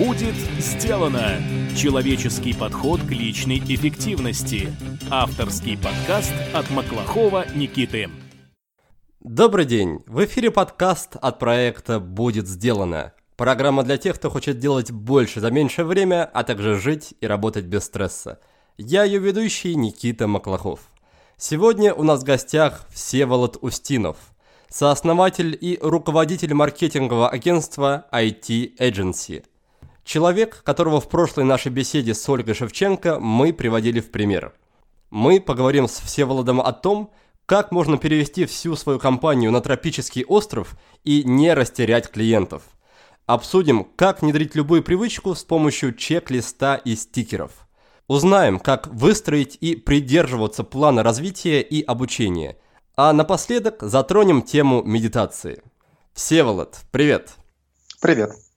Будет сделано! Человеческий подход к личной эффективности. Авторский подкаст от Маклахова Никиты. Добрый день! В эфире подкаст от проекта «Будет сделано». Программа для тех, кто хочет делать больше за меньшее время, а также жить и работать без стресса. Я ее ведущий Никита Маклахов. Сегодня у нас в гостях Всеволод Устинов, сооснователь и руководитель маркетингового агентства IT Agency – Человек, которого в прошлой нашей беседе с Ольгой Шевченко мы приводили в пример. Мы поговорим с Всеволодом о том, как можно перевести всю свою компанию на тропический остров и не растерять клиентов. Обсудим, как внедрить любую привычку с помощью чек-листа и стикеров. Узнаем, как выстроить и придерживаться плана развития и обучения. А напоследок затронем тему медитации. Всеволод, привет! Привет!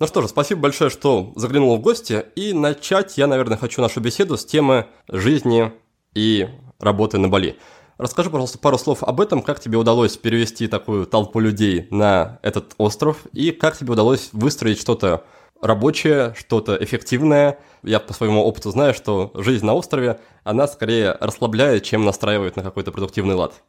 Ну что же, спасибо большое, что заглянул в гости. И начать я, наверное, хочу нашу беседу с темы жизни и работы на Бали. Расскажи, пожалуйста, пару слов об этом, как тебе удалось перевести такую толпу людей на этот остров, и как тебе удалось выстроить что-то рабочее, что-то эффективное. Я по своему опыту знаю, что жизнь на острове, она скорее расслабляет, чем настраивает на какой-то продуктивный лад.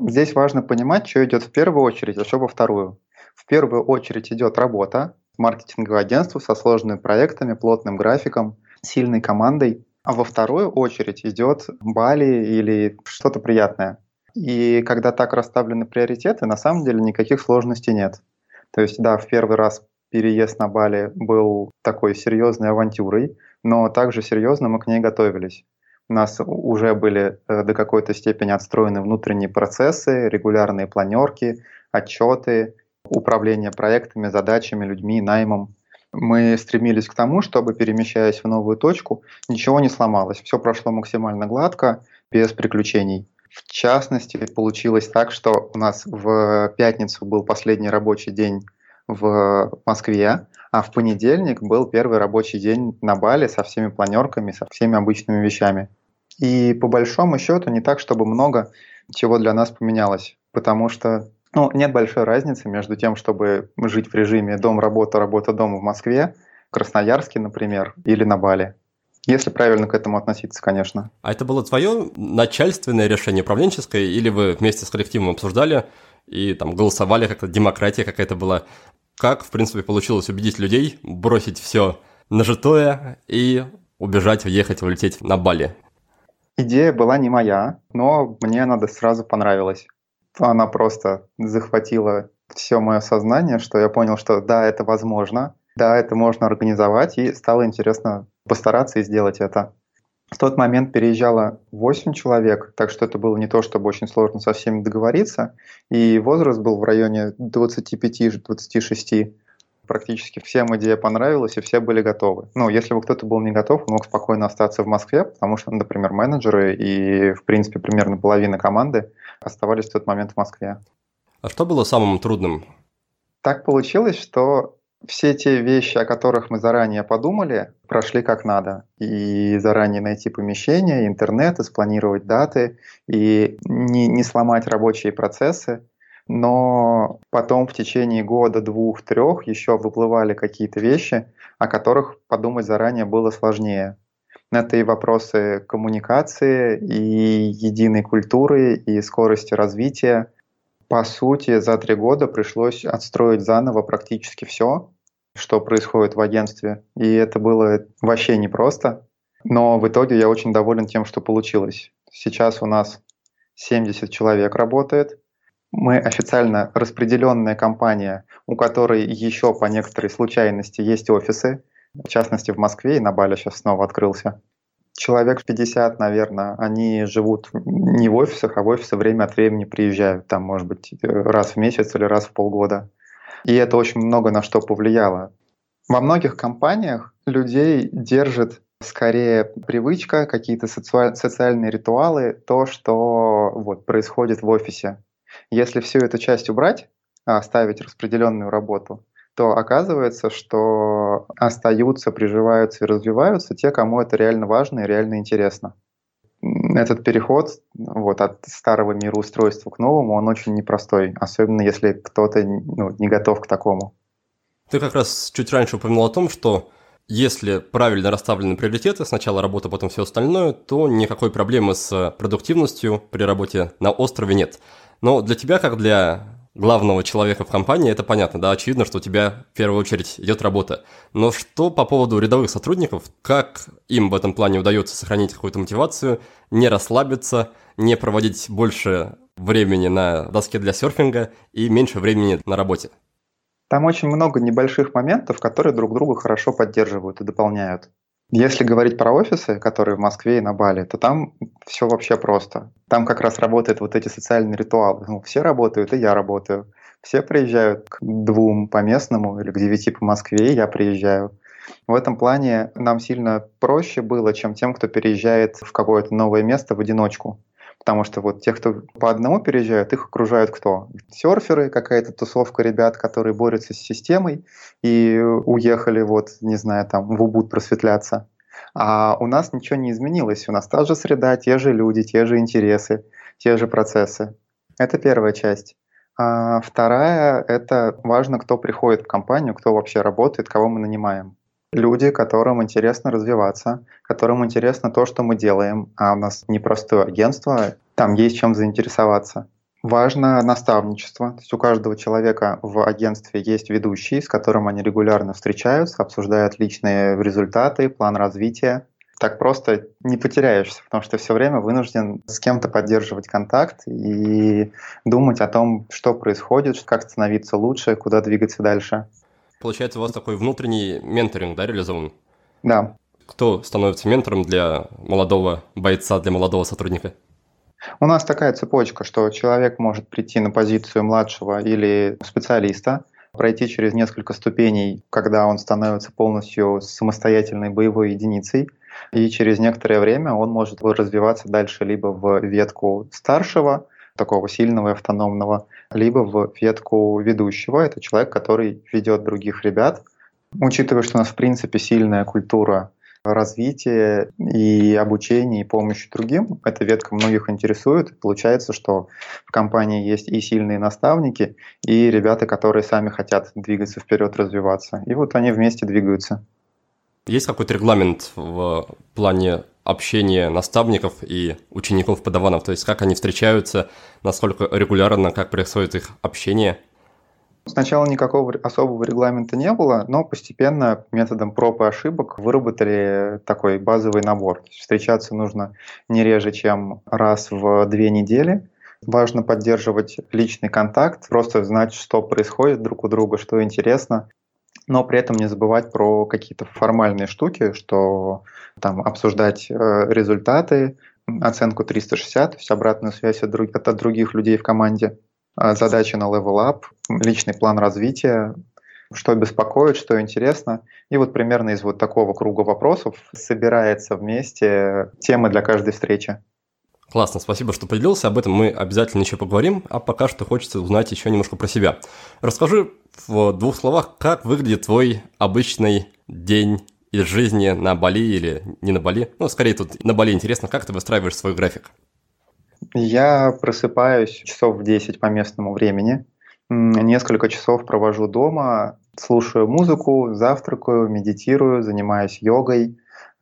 Здесь важно понимать, что идет в первую очередь, а что во вторую. В первую очередь идет работа, маркетинговое агентство со сложными проектами, плотным графиком, сильной командой. А во вторую очередь идет Бали или что-то приятное. И когда так расставлены приоритеты, на самом деле никаких сложностей нет. То есть, да, в первый раз переезд на Бали был такой серьезной авантюрой, но также серьезно мы к ней готовились. У нас уже были э, до какой-то степени отстроены внутренние процессы, регулярные планерки, отчеты, управления проектами, задачами, людьми, наймом. Мы стремились к тому, чтобы, перемещаясь в новую точку, ничего не сломалось. Все прошло максимально гладко, без приключений. В частности, получилось так, что у нас в пятницу был последний рабочий день в Москве, а в понедельник был первый рабочий день на Бали со всеми планерками, со всеми обычными вещами. И по большому счету не так, чтобы много чего для нас поменялось, потому что ну, нет большой разницы между тем, чтобы жить в режиме дом-работа, работа-дом в Москве, в Красноярске, например, или на Бали. Если правильно к этому относиться, конечно. А это было твое начальственное решение, управленческое, или вы вместе с коллективом обсуждали и там голосовали, как-то демократия какая-то была? Как, в принципе, получилось убедить людей бросить все нажитое и убежать, уехать, улететь на Бали? Идея была не моя, но мне она сразу понравилась она просто захватила все мое сознание, что я понял, что да, это возможно, да, это можно организовать, и стало интересно постараться и сделать это. В тот момент переезжало 8 человек, так что это было не то, чтобы очень сложно со всеми договориться, и возраст был в районе 25-26. Практически всем идея понравилась, и все были готовы. Ну, если бы кто-то был не готов, он мог спокойно остаться в Москве, потому что, например, менеджеры и, в принципе, примерно половина команды оставались в тот момент в Москве. А что было самым трудным? Так получилось, что все те вещи, о которых мы заранее подумали, прошли как надо. И заранее найти помещение, интернет, и спланировать даты, и не, не сломать рабочие процессы. Но потом в течение года, двух, трех еще выплывали какие-то вещи, о которых подумать заранее было сложнее. Это и вопросы коммуникации, и единой культуры, и скорости развития. По сути, за три года пришлось отстроить заново практически все, что происходит в агентстве. И это было вообще непросто. Но в итоге я очень доволен тем, что получилось. Сейчас у нас 70 человек работает. Мы официально распределенная компания, у которой еще по некоторой случайности есть офисы в частности в Москве и на Бали сейчас снова открылся. Человек 50, наверное, они живут не в офисах, а в офисы время от времени приезжают, там, может быть, раз в месяц или раз в полгода. И это очень много на что повлияло. Во многих компаниях людей держит скорее привычка, какие-то соци... социальные ритуалы, то, что вот, происходит в офисе. Если всю эту часть убрать, а оставить распределенную работу, то оказывается, что остаются, приживаются и развиваются те, кому это реально важно и реально интересно. Этот переход вот, от старого мироустройства к новому, он очень непростой, особенно если кто-то ну, не готов к такому. Ты как раз чуть раньше упомянул о том, что если правильно расставлены приоритеты, сначала работа, потом все остальное, то никакой проблемы с продуктивностью при работе на острове нет. Но для тебя, как для главного человека в компании, это понятно, да, очевидно, что у тебя в первую очередь идет работа. Но что по поводу рядовых сотрудников, как им в этом плане удается сохранить какую-то мотивацию, не расслабиться, не проводить больше времени на доске для серфинга и меньше времени на работе? Там очень много небольших моментов, которые друг друга хорошо поддерживают и дополняют. Если говорить про офисы, которые в Москве и на Бали, то там все вообще просто. Там как раз работают вот эти социальные ритуалы. Ну, все работают, и я работаю. Все приезжают к двум по местному или к девяти по Москве, и я приезжаю. В этом плане нам сильно проще было, чем тем, кто переезжает в какое-то новое место в одиночку. Потому что вот те, кто по одному переезжают, их окружают кто? Серферы, какая-то тусовка ребят, которые борются с системой и уехали вот, не знаю, там в Убуд просветляться. А у нас ничего не изменилось. У нас та же среда, те же люди, те же интересы, те же процессы. Это первая часть. А вторая — это важно, кто приходит в компанию, кто вообще работает, кого мы нанимаем люди, которым интересно развиваться, которым интересно то, что мы делаем, а у нас непростое агентство, там есть чем заинтересоваться. Важно наставничество. То есть у каждого человека в агентстве есть ведущий, с которым они регулярно встречаются, обсуждают личные результаты, план развития. Так просто не потеряешься, потому что все время вынужден с кем-то поддерживать контакт и думать о том, что происходит, как становиться лучше, куда двигаться дальше. Получается, у вас такой внутренний менторинг, да, реализован? Да. Кто становится ментором для молодого бойца, для молодого сотрудника? У нас такая цепочка, что человек может прийти на позицию младшего или специалиста, пройти через несколько ступеней, когда он становится полностью самостоятельной боевой единицей, и через некоторое время он может развиваться дальше либо в ветку старшего, такого сильного и автономного, либо в ветку ведущего. Это человек, который ведет других ребят. Учитывая, что у нас в принципе сильная культура развития и обучения и помощи другим. Эта ветка многих интересует. Получается, что в компании есть и сильные наставники, и ребята, которые сами хотят двигаться вперед, развиваться. И вот они вместе двигаются. Есть какой-то регламент в плане общения наставников и учеников-подаванов? То есть как они встречаются, насколько регулярно, как происходит их общение? Сначала никакого особого регламента не было, но постепенно методом проб и ошибок выработали такой базовый набор. Встречаться нужно не реже, чем раз в две недели. Важно поддерживать личный контакт, просто знать, что происходит друг у друга, что интересно, но при этом не забывать про какие-то формальные штуки, что там обсуждать э, результаты, оценку 360, то есть обратную связь от, друг, от других людей в команде, э, задачи на level up, личный план развития, что беспокоит, что интересно. И вот примерно из вот такого круга вопросов собирается вместе темы для каждой встречи. Классно, спасибо, что поделился. Об этом мы обязательно еще поговорим. А пока что хочется узнать еще немножко про себя. Расскажи в двух словах, как выглядит твой обычный день из жизни на Бали или не на Бали? Ну, скорее тут на Бали интересно, как ты выстраиваешь свой график? Я просыпаюсь часов в 10 по местному времени. Несколько часов провожу дома, слушаю музыку, завтракаю, медитирую, занимаюсь йогой,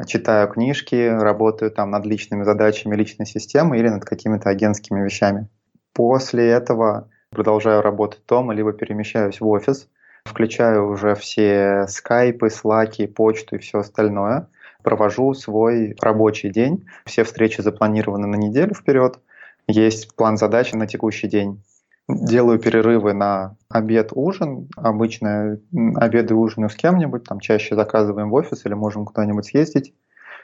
читаю книжки, работаю там над личными задачами личной системы или над какими-то агентскими вещами. После этого продолжаю работать дома, либо перемещаюсь в офис, включаю уже все скайпы, слаки, почту и все остальное, провожу свой рабочий день, все встречи запланированы на неделю вперед, есть план задач на текущий день. Делаю перерывы на обед, ужин. Обычно обеды и ужины с кем-нибудь, там чаще заказываем в офис или можем куда-нибудь съездить.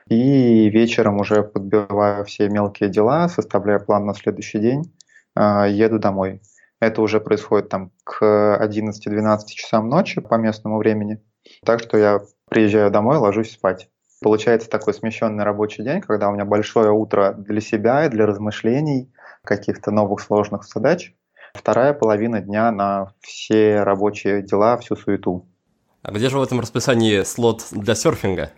И вечером уже подбиваю все мелкие дела, составляю план на следующий день, а, еду домой. Это уже происходит там к 11-12 часам ночи по местному времени. Так что я приезжаю домой, ложусь спать. Получается такой смещенный рабочий день, когда у меня большое утро для себя и для размышлений, каких-то новых сложных задач. Вторая половина дня на все рабочие дела, всю суету. А где же в этом расписании слот для серфинга?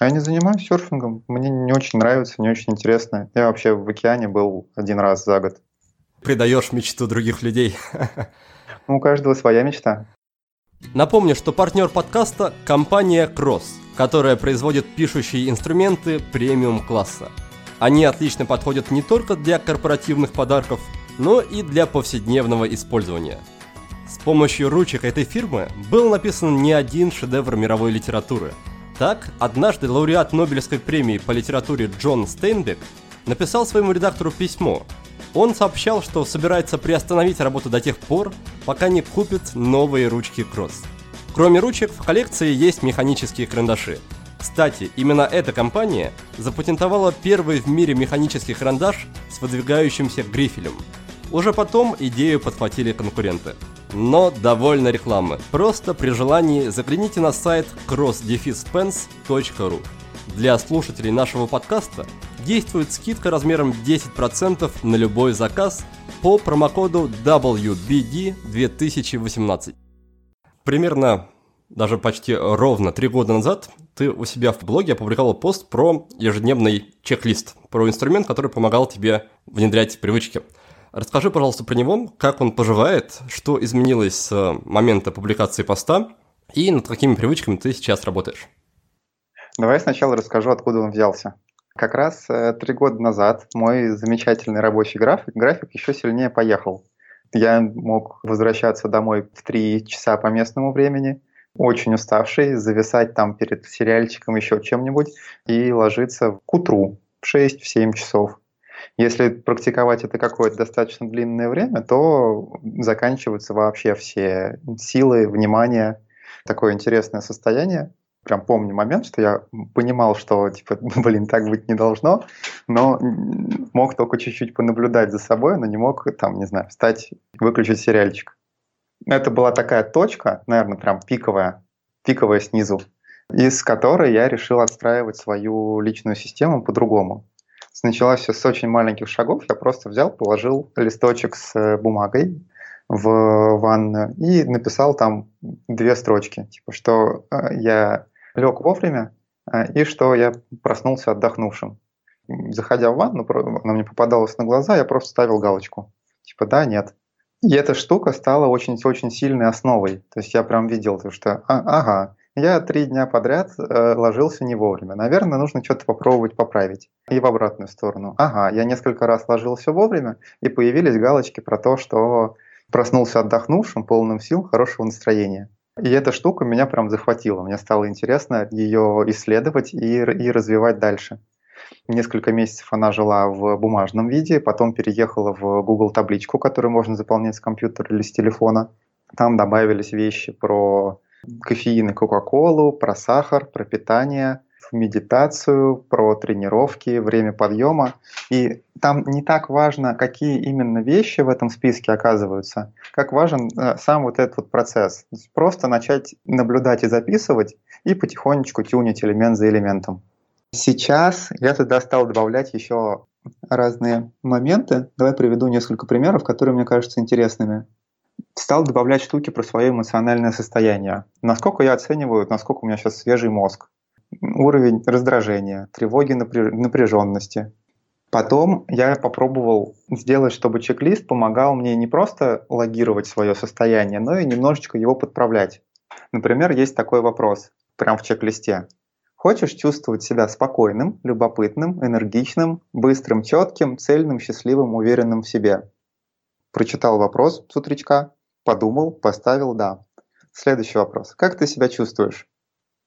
Я не занимаюсь серфингом. Мне не очень нравится, не очень интересно. Я вообще в океане был один раз за год предаешь мечту других людей. Ну, у каждого своя мечта. Напомню, что партнер подкаста – компания Cross, которая производит пишущие инструменты премиум класса. Они отлично подходят не только для корпоративных подарков, но и для повседневного использования. С помощью ручек этой фирмы был написан не один шедевр мировой литературы. Так, однажды лауреат Нобелевской премии по литературе Джон Стейнбек написал своему редактору письмо. Он сообщал, что собирается приостановить работу до тех пор, пока не купит новые ручки Кросс. Кроме ручек, в коллекции есть механические карандаши. Кстати, именно эта компания запатентовала первый в мире механический карандаш с выдвигающимся грифелем. Уже потом идею подхватили конкуренты. Но довольно рекламы. Просто при желании загляните на сайт cross-pens.ru. Для слушателей нашего подкаста действует скидка размером 10% на любой заказ по промокоду WBD2018. Примерно даже почти ровно три года назад ты у себя в блоге опубликовал пост про ежедневный чек-лист, про инструмент, который помогал тебе внедрять привычки. Расскажи, пожалуйста, про него, как он поживает, что изменилось с момента публикации поста и над какими привычками ты сейчас работаешь. Давай сначала расскажу, откуда он взялся. Как раз э, три года назад мой замечательный рабочий график, график еще сильнее поехал. Я мог возвращаться домой в три часа по местному времени, очень уставший, зависать там перед сериальчиком еще чем-нибудь и ложиться к утру в 6-7 часов. Если практиковать это какое-то достаточно длинное время, то заканчиваются вообще все силы, внимание. Такое интересное состояние прям помню момент, что я понимал, что, типа, блин, так быть не должно, но мог только чуть-чуть понаблюдать за собой, но не мог, там, не знаю, встать, выключить сериальчик. Это была такая точка, наверное, прям пиковая, пиковая снизу, из которой я решил отстраивать свою личную систему по-другому. Началось все с очень маленьких шагов. Я просто взял, положил листочек с э, бумагой в ванную и написал там две строчки, типа, что э, я лег вовремя э, и что я проснулся отдохнувшим. Заходя в ванну, она мне попадалась на глаза, я просто ставил галочку. Типа да, нет. И эта штука стала очень-очень сильной основой. То есть я прям видел, что а, ага, я три дня подряд э, ложился не вовремя. Наверное, нужно что-то попробовать поправить. И в обратную сторону. Ага, я несколько раз ложился вовремя, и появились галочки про то, что проснулся отдохнувшим, полным сил, хорошего настроения. И эта штука меня прям захватила. Мне стало интересно ее исследовать и, и развивать дальше. Несколько месяцев она жила в бумажном виде, потом переехала в Google табличку, которую можно заполнять с компьютера или с телефона. Там добавились вещи про кофеин и Кока-Колу, про сахар, про питание, медитацию, про тренировки, время подъема. И там не так важно, какие именно вещи в этом списке оказываются, как важен э, сам вот этот вот процесс. Просто начать наблюдать и записывать, и потихонечку тюнить элемент за элементом. Сейчас я туда стал добавлять еще разные моменты. Давай приведу несколько примеров, которые мне кажутся интересными. Стал добавлять штуки про свое эмоциональное состояние. Насколько я оцениваю, насколько у меня сейчас свежий мозг уровень раздражения, тревоги, напряженности. Потом я попробовал сделать, чтобы чек-лист помогал мне не просто логировать свое состояние, но и немножечко его подправлять. Например, есть такой вопрос, прямо в чек-листе. Хочешь чувствовать себя спокойным, любопытным, энергичным, быстрым, четким, цельным, счастливым, уверенным в себе? Прочитал вопрос с утречка, подумал, поставил «да». Следующий вопрос. Как ты себя чувствуешь?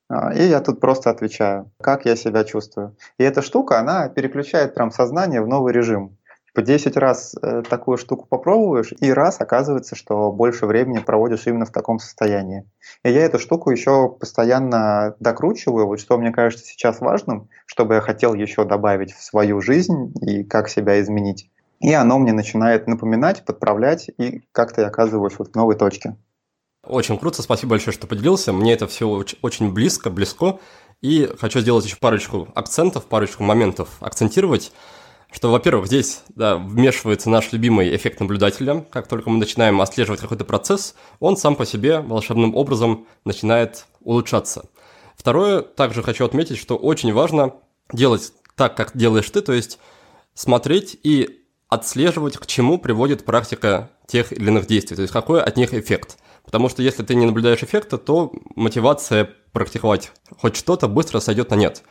А, и я тут просто отвечаю, как я себя чувствую. И эта штука, она переключает прям сознание в новый режим. По 10 раз э, такую штуку попробуешь, и раз оказывается, что больше времени проводишь именно в таком состоянии. И я эту штуку еще постоянно докручиваю, вот что мне кажется сейчас важным, чтобы я хотел еще добавить в свою жизнь и как себя изменить. И оно мне начинает напоминать, подправлять, и как-то я оказываюсь вот в новой точке. Очень круто, спасибо большое, что поделился. Мне это все очень близко, близко. И хочу сделать еще парочку акцентов, парочку моментов акцентировать что, во-первых, здесь да, вмешивается наш любимый эффект наблюдателя. Как только мы начинаем отслеживать какой-то процесс, он сам по себе волшебным образом начинает улучшаться. Второе, также хочу отметить, что очень важно делать так, как делаешь ты, то есть смотреть и отслеживать, к чему приводит практика тех или иных действий, то есть какой от них эффект. Потому что если ты не наблюдаешь эффекта, то мотивация практиковать хоть что-то быстро сойдет на нет.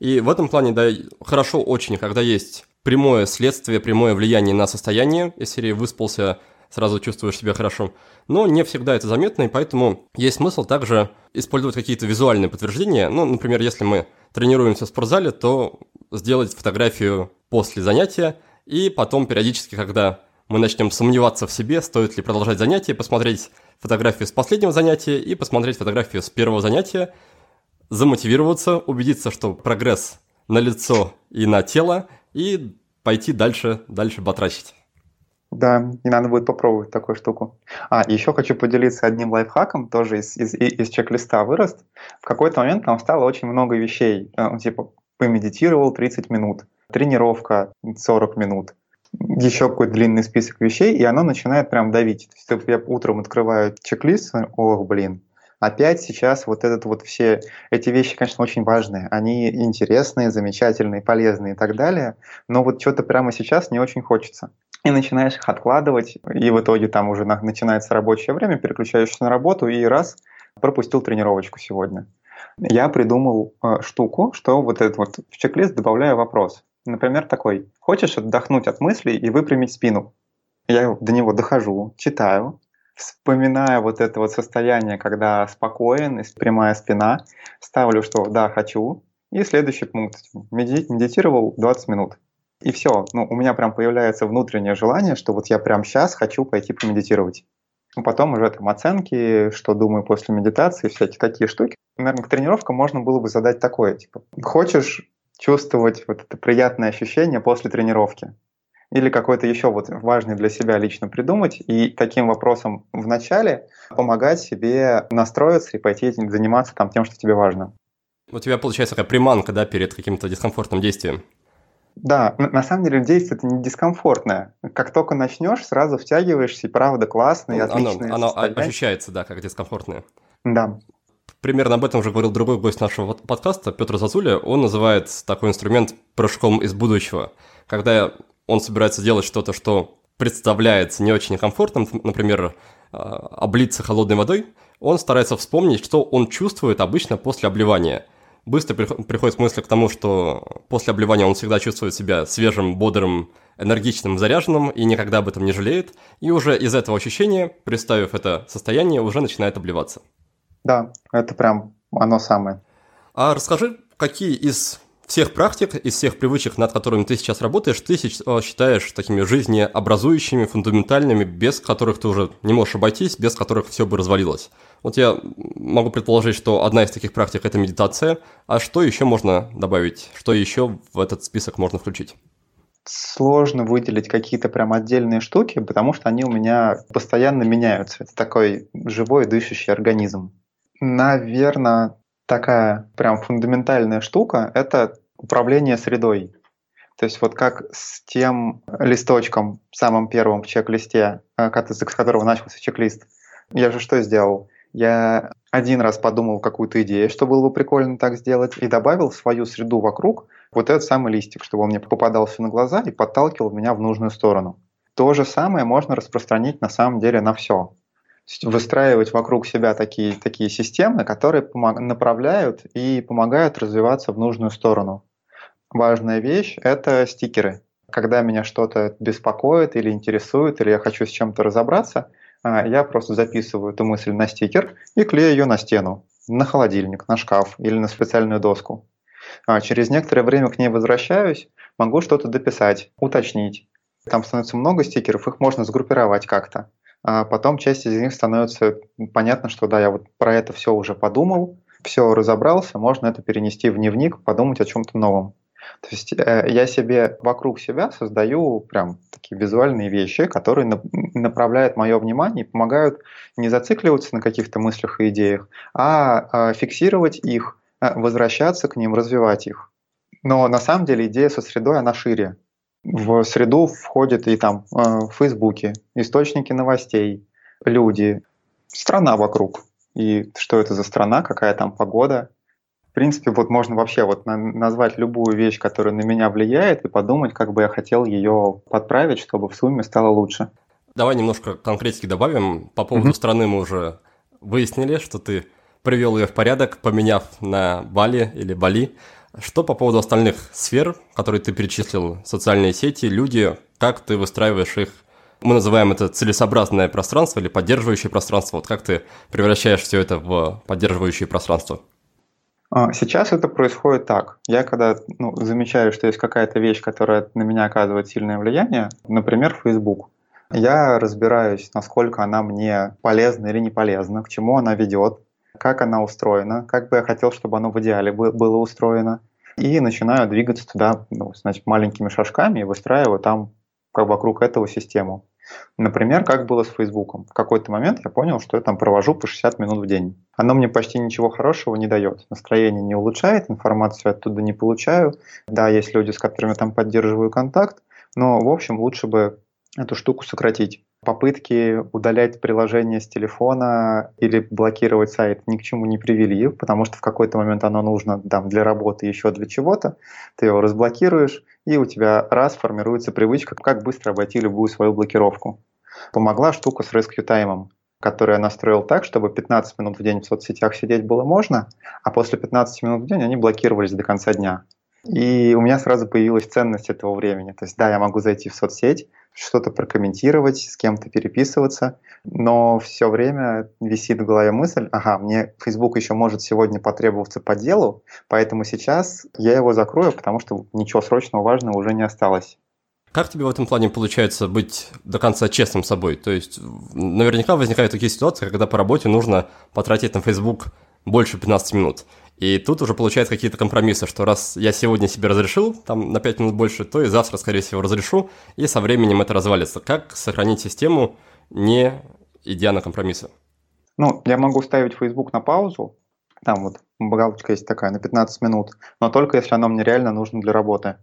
И в этом плане, да, хорошо очень, когда есть прямое следствие, прямое влияние на состояние, серии выспался, сразу чувствуешь себя хорошо. Но не всегда это заметно, и поэтому есть смысл также использовать какие-то визуальные подтверждения. Ну, например, если мы тренируемся в спортзале, то сделать фотографию после занятия, и потом периодически, когда мы начнем сомневаться в себе, стоит ли продолжать занятие, посмотреть фотографию с последнего занятия и посмотреть фотографию с первого занятия, замотивироваться, убедиться, что прогресс на лицо и на тело, и пойти дальше, дальше батрачить. Да, и надо будет попробовать такую штуку. А, еще хочу поделиться одним лайфхаком, тоже из, из, из чек-листа вырос. В какой-то момент там стало очень много вещей. Э, типа, помедитировал 30 минут, тренировка 40 минут, еще какой-то длинный список вещей, и оно начинает прям давить. То есть я утром открываю чек-лист, ох, блин, опять сейчас вот этот вот все эти вещи, конечно, очень важные. Они интересные, замечательные, полезные и так далее, но вот что-то прямо сейчас не очень хочется. И начинаешь их откладывать, и в итоге там уже начинается рабочее время, переключаешься на работу, и раз, пропустил тренировочку сегодня. Я придумал э, штуку, что вот этот вот в чек-лист добавляю вопрос. Например, такой. Хочешь отдохнуть от мыслей и выпрямить спину? Я до него дохожу, читаю, вспоминая вот это вот состояние, когда спокоен прямая спина, ставлю, что да, хочу, и следующий пункт. Медитировал 20 минут. И все. Ну, у меня прям появляется внутреннее желание, что вот я прям сейчас хочу пойти помедитировать. Потом уже там оценки, что думаю после медитации, всякие такие штуки. Наверное, к тренировкам можно было бы задать такое, типа, хочешь чувствовать вот это приятное ощущение после тренировки? Или какой-то еще вот важный для себя лично придумать и таким вопросом в начале помогать себе настроиться и пойти заниматься там тем, что тебе важно. У тебя получается такая приманка, да, перед каким-то дискомфортным действием? Да, на самом деле действие это не дискомфортное. Как только начнешь, сразу втягиваешься, и правда классно, и отлично. Оно, оно ощущается, да, как дискомфортное. Да. Примерно об этом уже говорил другой гость нашего подкаста, Петр Зазуля. Он называет такой инструмент прыжком из будущего. Когда он собирается делать что-то, что представляется не очень комфортным, например, а, облиться холодной водой, он старается вспомнить, что он чувствует обычно после обливания – быстро приходит к мысли к тому, что после обливания он всегда чувствует себя свежим, бодрым, энергичным, заряженным и никогда об этом не жалеет. И уже из этого ощущения, представив это состояние, уже начинает обливаться. Да, это прям оно самое. А расскажи, какие из всех практик, из всех привычек, над которыми ты сейчас работаешь, ты э, считаешь такими жизнеобразующими, фундаментальными, без которых ты уже не можешь обойтись, без которых все бы развалилось? Вот я могу предположить, что одна из таких практик – это медитация. А что еще можно добавить? Что еще в этот список можно включить? Сложно выделить какие-то прям отдельные штуки, потому что они у меня постоянно меняются. Это такой живой дышащий организм. Наверное, такая прям фундаментальная штука – это управление средой. То есть вот как с тем листочком, самым первым в чек-листе, э, с которого начался чек-лист, я же что сделал? Я один раз подумал какую-то идею, что было бы прикольно так сделать, и добавил в свою среду вокруг вот этот самый листик, чтобы он мне попадался на глаза и подталкивал меня в нужную сторону. То же самое можно распространить на самом деле на все. Выстраивать вокруг себя такие, такие системы, которые помог, направляют и помогают развиваться в нужную сторону. Важная вещь — это стикеры. Когда меня что-то беспокоит или интересует, или я хочу с чем-то разобраться — а, я просто записываю эту мысль на стикер и клею ее на стену, на холодильник, на шкаф или на специальную доску. А через некоторое время к ней возвращаюсь, могу что-то дописать, уточнить. Там становится много стикеров, их можно сгруппировать как-то. А потом часть из них становится понятно, что да, я вот про это все уже подумал, все разобрался, можно это перенести в дневник, подумать о чем-то новом. То есть э, я себе вокруг себя создаю прям такие визуальные вещи, которые на, направляют мое внимание и помогают не зацикливаться на каких-то мыслях и идеях, а, а фиксировать их, а, возвращаться к ним, развивать их. Но на самом деле идея со средой, она шире. В среду входят и там э, в Фейсбуке, источники новостей, люди, страна вокруг. И что это за страна, какая там погода, принципе, вот можно вообще вот назвать любую вещь, которая на меня влияет, и подумать, как бы я хотел ее подправить, чтобы в сумме стало лучше. Давай немножко конкретики добавим. По поводу mm-hmm. страны мы уже выяснили, что ты привел ее в порядок, поменяв на Бали или Бали. Что по поводу остальных сфер, которые ты перечислил, социальные сети, люди, как ты выстраиваешь их мы называем это целесообразное пространство или поддерживающее пространство. Вот как ты превращаешь все это в поддерживающее пространство? А, сейчас это происходит так. Я когда ну, замечаю, что есть какая-то вещь, которая на меня оказывает сильное влияние, например, Facebook, я разбираюсь, насколько она мне полезна или не полезна, к чему она ведет, как она устроена, как бы я хотел, чтобы оно в идеале было устроено. И начинаю двигаться туда ну, значит, маленькими шажками и выстраиваю там как вокруг этого систему. Например, как было с Фейсбуком. В какой-то момент я понял, что я там провожу по 60 минут в день. Оно мне почти ничего хорошего не дает. Настроение не улучшает, информацию оттуда не получаю. Да, есть люди, с которыми там поддерживаю контакт, но, в общем, лучше бы эту штуку сократить. Попытки удалять приложение с телефона или блокировать сайт ни к чему не привели, потому что в какой-то момент оно нужно там, для работы, еще для чего-то. Ты его разблокируешь, и у тебя раз формируется привычка, как быстро обойти любую свою блокировку. Помогла штука с rescue таймом, которую я настроил так, чтобы 15 минут в день в соцсетях сидеть было можно, а после 15 минут в день они блокировались до конца дня. И у меня сразу появилась ценность этого времени. То есть, да, я могу зайти в соцсеть, что-то прокомментировать, с кем-то переписываться, но все время висит в голове мысль, ага, мне Facebook еще может сегодня потребоваться по делу, поэтому сейчас я его закрою, потому что ничего срочного важного уже не осталось. Как тебе в этом плане получается быть до конца честным собой? То есть наверняка возникают такие ситуации, когда по работе нужно потратить на Facebook больше 15 минут. И тут уже получается какие-то компромиссы, что раз я сегодня себе разрешил, там на 5 минут больше, то и завтра, скорее всего, разрешу, и со временем это развалится. Как сохранить систему, не идя на компромиссы? Ну, я могу ставить Facebook на паузу, там вот галочка есть такая, на 15 минут, но только если оно мне реально нужно для работы.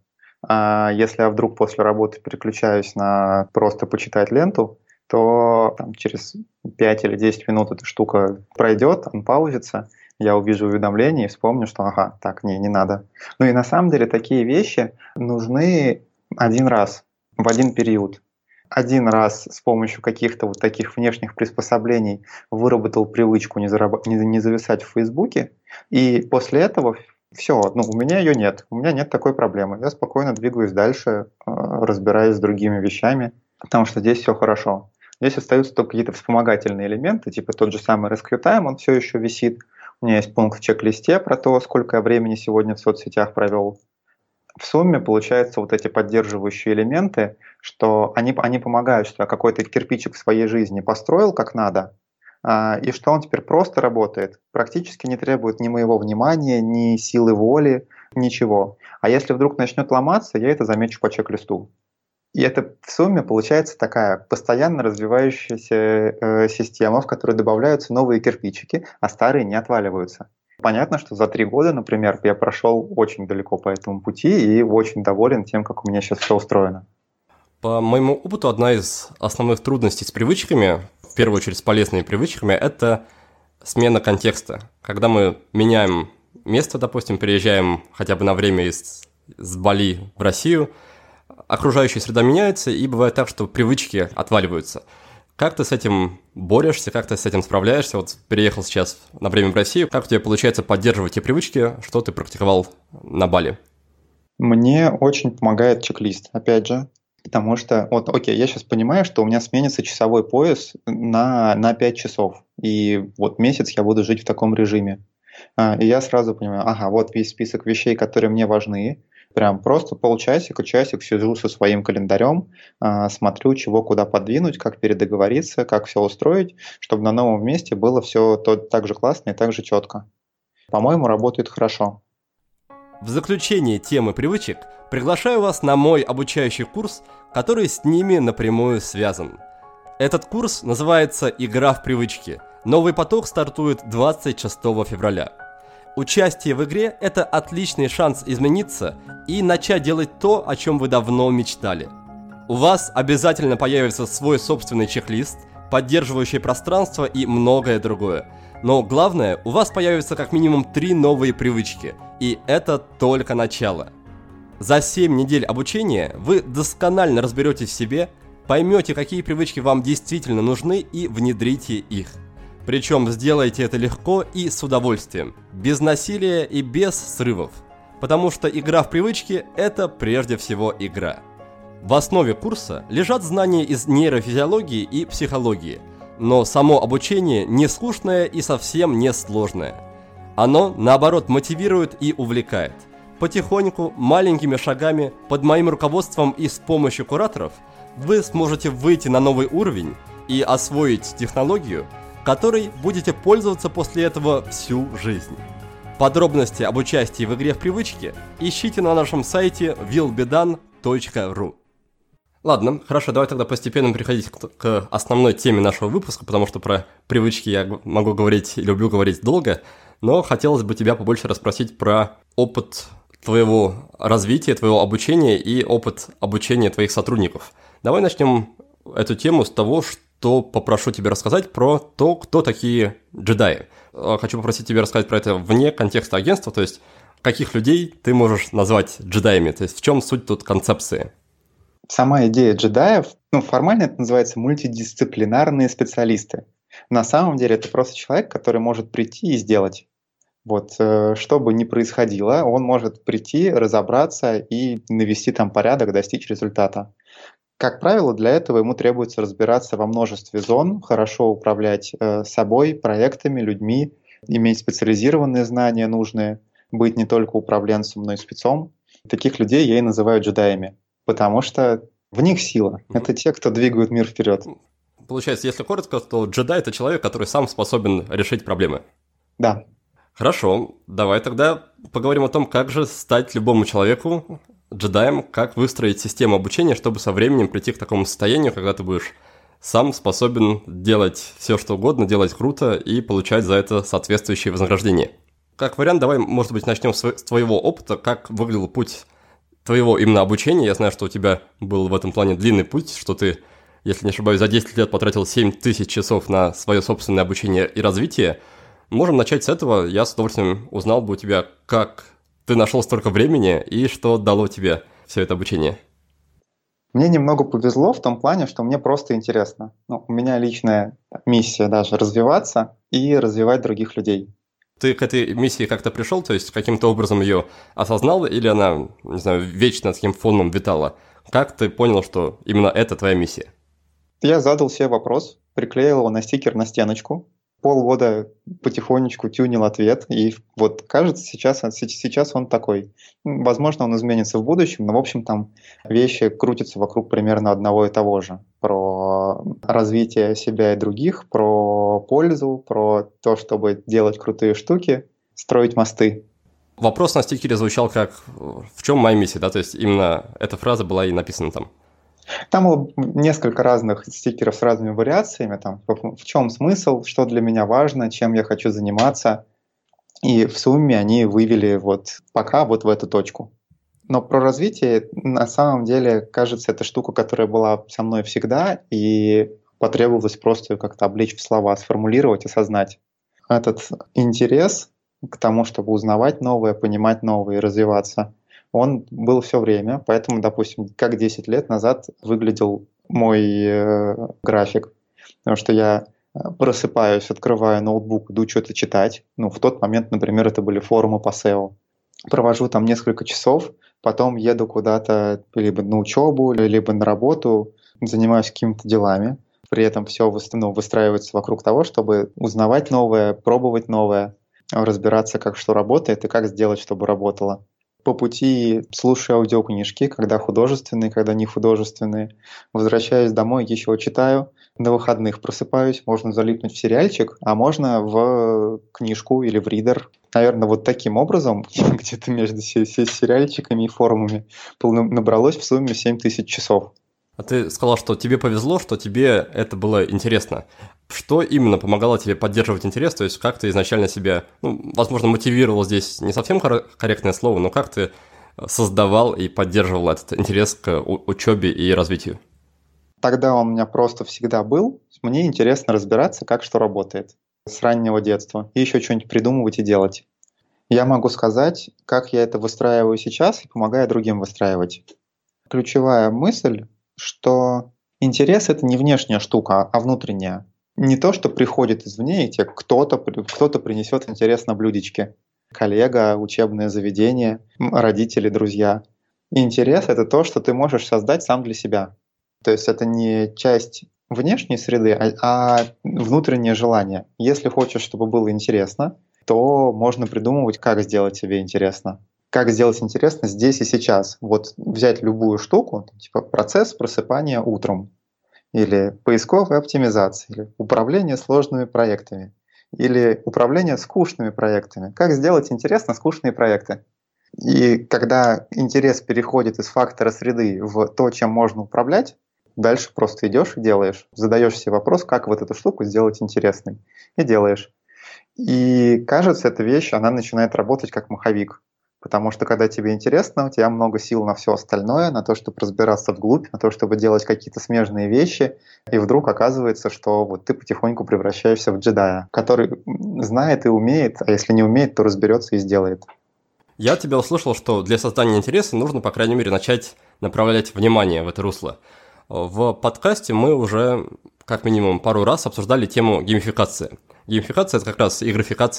А если я вдруг после работы переключаюсь на просто почитать ленту, то там, через 5 или 10 минут эта штука пройдет, он паузится, я увижу уведомление и вспомню, что ага, так, не, не надо. Ну и на самом деле такие вещи нужны один раз, в один период. Один раз с помощью каких-то вот таких внешних приспособлений выработал привычку не, зараб... не, не зависать в Фейсбуке, и после этого все, ну, у меня ее нет, у меня нет такой проблемы. Я спокойно двигаюсь дальше, э, разбираюсь с другими вещами, потому что здесь все хорошо. Здесь остаются только какие-то вспомогательные элементы, типа тот же самый Rescue Time, он все еще висит, меня есть пункт в чек-листе про то, сколько я времени сегодня в соцсетях провел. В сумме получаются вот эти поддерживающие элементы, что они, они помогают, что я какой-то кирпичик в своей жизни построил как надо, а, и что он теперь просто работает, практически не требует ни моего внимания, ни силы воли, ничего. А если вдруг начнет ломаться, я это замечу по чек-листу. И это в сумме получается такая постоянно развивающаяся э, система, в которой добавляются новые кирпичики, а старые не отваливаются. Понятно, что за три года, например, я прошел очень далеко по этому пути и очень доволен тем, как у меня сейчас все устроено. По моему опыту, одна из основных трудностей с привычками, в первую очередь с полезными привычками, это смена контекста. Когда мы меняем место, допустим, переезжаем хотя бы на время из, из Бали в Россию – окружающая среда меняется, и бывает так, что привычки отваливаются. Как ты с этим борешься, как ты с этим справляешься? Вот переехал сейчас на время в Россию. Как у тебя получается поддерживать те привычки, что ты практиковал на Бали? Мне очень помогает чек-лист, опять же, потому что, вот, окей, я сейчас понимаю, что у меня сменится часовой пояс на, на 5 часов, и вот месяц я буду жить в таком режиме. А, и я сразу понимаю, ага, вот весь список вещей, которые мне важны, Прям просто полчасика, часик сижу со своим календарем, а, смотрю, чего куда подвинуть, как передоговориться, как все устроить, чтобы на новом месте было все то, так же классно и так же четко. По-моему, работает хорошо. В заключение темы привычек приглашаю вас на мой обучающий курс, который с ними напрямую связан. Этот курс называется «Игра в привычки». Новый поток стартует 26 февраля. Участие в игре – это отличный шанс измениться и начать делать то, о чем вы давно мечтали. У вас обязательно появится свой собственный чек-лист, поддерживающий пространство и многое другое. Но главное, у вас появится как минимум три новые привычки, и это только начало. За 7 недель обучения вы досконально разберетесь в себе, поймете, какие привычки вам действительно нужны и внедрите их – Причем сделайте это легко и с удовольствием, без насилия и без срывов. Потому что игра в привычки – это прежде всего игра. В основе курса лежат знания из нейрофизиологии и психологии, но само обучение не скучное и совсем не сложное. Оно, наоборот, мотивирует и увлекает. Потихоньку, маленькими шагами, под моим руководством и с помощью кураторов, вы сможете выйти на новый уровень и освоить технологию – которой будете пользоваться после этого всю жизнь. Подробности об участии в игре в привычке ищите на нашем сайте willbedan.ru Ладно, хорошо, давай тогда постепенно переходить к, к основной теме нашего выпуска, потому что про привычки я могу говорить и люблю говорить долго, но хотелось бы тебя побольше расспросить про опыт твоего развития, твоего обучения и опыт обучения твоих сотрудников. Давай начнем эту тему с того, что то попрошу тебя рассказать про то, кто такие джедаи. А, хочу попросить тебя рассказать про это вне контекста агентства, то есть каких людей ты можешь назвать джедаями, то есть в чем суть тут концепции? Сама идея джедаев, ну, формально это называется мультидисциплинарные специалисты. На самом деле это просто человек, который может прийти и сделать. Вот, э, что бы ни происходило, он может прийти, разобраться и навести там порядок, достичь результата. Как правило, для этого ему требуется разбираться во множестве зон, хорошо управлять э, собой, проектами, людьми, иметь специализированные знания нужные, быть не только управленцем, но и спецом. Таких людей я и называю джедаями, потому что в них сила. Mm-hmm. Это те, кто двигают мир вперед. Получается, если коротко, то джедай это человек, который сам способен решить проблемы. Да. Хорошо, давай тогда поговорим о том, как же стать любому человеку джедаем, как выстроить систему обучения, чтобы со временем прийти к такому состоянию, когда ты будешь сам способен делать все, что угодно, делать круто и получать за это соответствующее вознаграждение. Как вариант, давай, может быть, начнем с твоего опыта, как выглядел путь твоего именно обучения. Я знаю, что у тебя был в этом плане длинный путь, что ты, если не ошибаюсь, за 10 лет потратил 7 тысяч часов на свое собственное обучение и развитие. Можем начать с этого. Я с удовольствием узнал бы у тебя, как ты нашел столько времени и что дало тебе все это обучение? Мне немного повезло в том плане, что мне просто интересно. Ну, у меня личная миссия даже развиваться и развивать других людей. Ты к этой миссии как-то пришел, то есть каким-то образом ее осознал, или она, не знаю, вечно таким фоном витала? Как ты понял, что именно это твоя миссия? Я задал себе вопрос, приклеил его на стикер на стеночку, полгода потихонечку тюнил ответ, и вот кажется, сейчас, сейчас он такой. Возможно, он изменится в будущем, но, в общем, там вещи крутятся вокруг примерно одного и того же. Про развитие себя и других, про пользу, про то, чтобы делать крутые штуки, строить мосты. Вопрос на стикере звучал как «В чем моя миссия?» да? То есть именно эта фраза была и написана там. Там было несколько разных стикеров с разными вариациями, там, в чем смысл, что для меня важно, чем я хочу заниматься. И в сумме они вывели вот пока вот в эту точку. Но про развитие, на самом деле, кажется, это штука, которая была со мной всегда, и потребовалось просто как-то облечь в слова, сформулировать, осознать. Этот интерес к тому, чтобы узнавать новое, понимать новое и развиваться – он был все время, поэтому, допустим, как 10 лет назад выглядел мой э, график, потому что я э, просыпаюсь, открываю ноутбук, иду что-то читать. Ну, в тот момент, например, это были форумы по SEO. Провожу там несколько часов, потом еду куда-то либо на учебу, либо на работу, занимаюсь какими-то делами. При этом все ну, выстраивается вокруг того, чтобы узнавать новое, пробовать новое, разбираться, как что работает и как сделать, чтобы работало по пути слушаю аудиокнижки, когда художественные, когда не художественные. Возвращаюсь домой, еще читаю. На выходных просыпаюсь, можно залипнуть в сериальчик, а можно в книжку или в ридер. Наверное, вот таким образом, где-то между сериальчиками и форумами, набралось в сумме 7 тысяч часов. А ты сказал, что тебе повезло, что тебе это было интересно. Что именно помогало тебе поддерживать интерес? То есть как ты изначально себя, ну, возможно, мотивировал здесь не совсем корректное слово, но как ты создавал и поддерживал этот интерес к учебе и развитию? Тогда он у меня просто всегда был. Мне интересно разбираться, как что работает с раннего детства. И еще что-нибудь придумывать и делать. Я могу сказать, как я это выстраиваю сейчас и помогаю другим выстраивать. Ключевая мысль что интерес — это не внешняя штука, а внутренняя. не то, что приходит извне, и тебе кто-то кто принесет интерес на блюдечке. Коллега, учебное заведение, родители, друзья. Интерес — это то, что ты можешь создать сам для себя. То есть это не часть внешней среды, а, а внутреннее желание. Если хочешь, чтобы было интересно, то можно придумывать, как сделать себе интересно. Как сделать интересно здесь и сейчас. Вот взять любую штуку, типа процесс просыпания утром, или поисковая оптимизация, или управление сложными проектами, или управление скучными проектами. Как сделать интересно скучные проекты? И когда интерес переходит из фактора среды в то, чем можно управлять, дальше просто идешь и делаешь. Задаешь себе вопрос, как вот эту штуку сделать интересной. И делаешь. И кажется, эта вещь, она начинает работать как маховик. Потому что когда тебе интересно, у тебя много сил на все остальное, на то, чтобы разбираться вглубь, на то, чтобы делать какие-то смежные вещи. И вдруг оказывается, что вот ты потихоньку превращаешься в джедая, который знает и умеет, а если не умеет, то разберется и сделает. Я тебя услышал, что для создания интереса нужно, по крайней мере, начать направлять внимание в это русло. В подкасте мы уже как минимум пару раз обсуждали тему геймификации. Геймификация – это как раз, и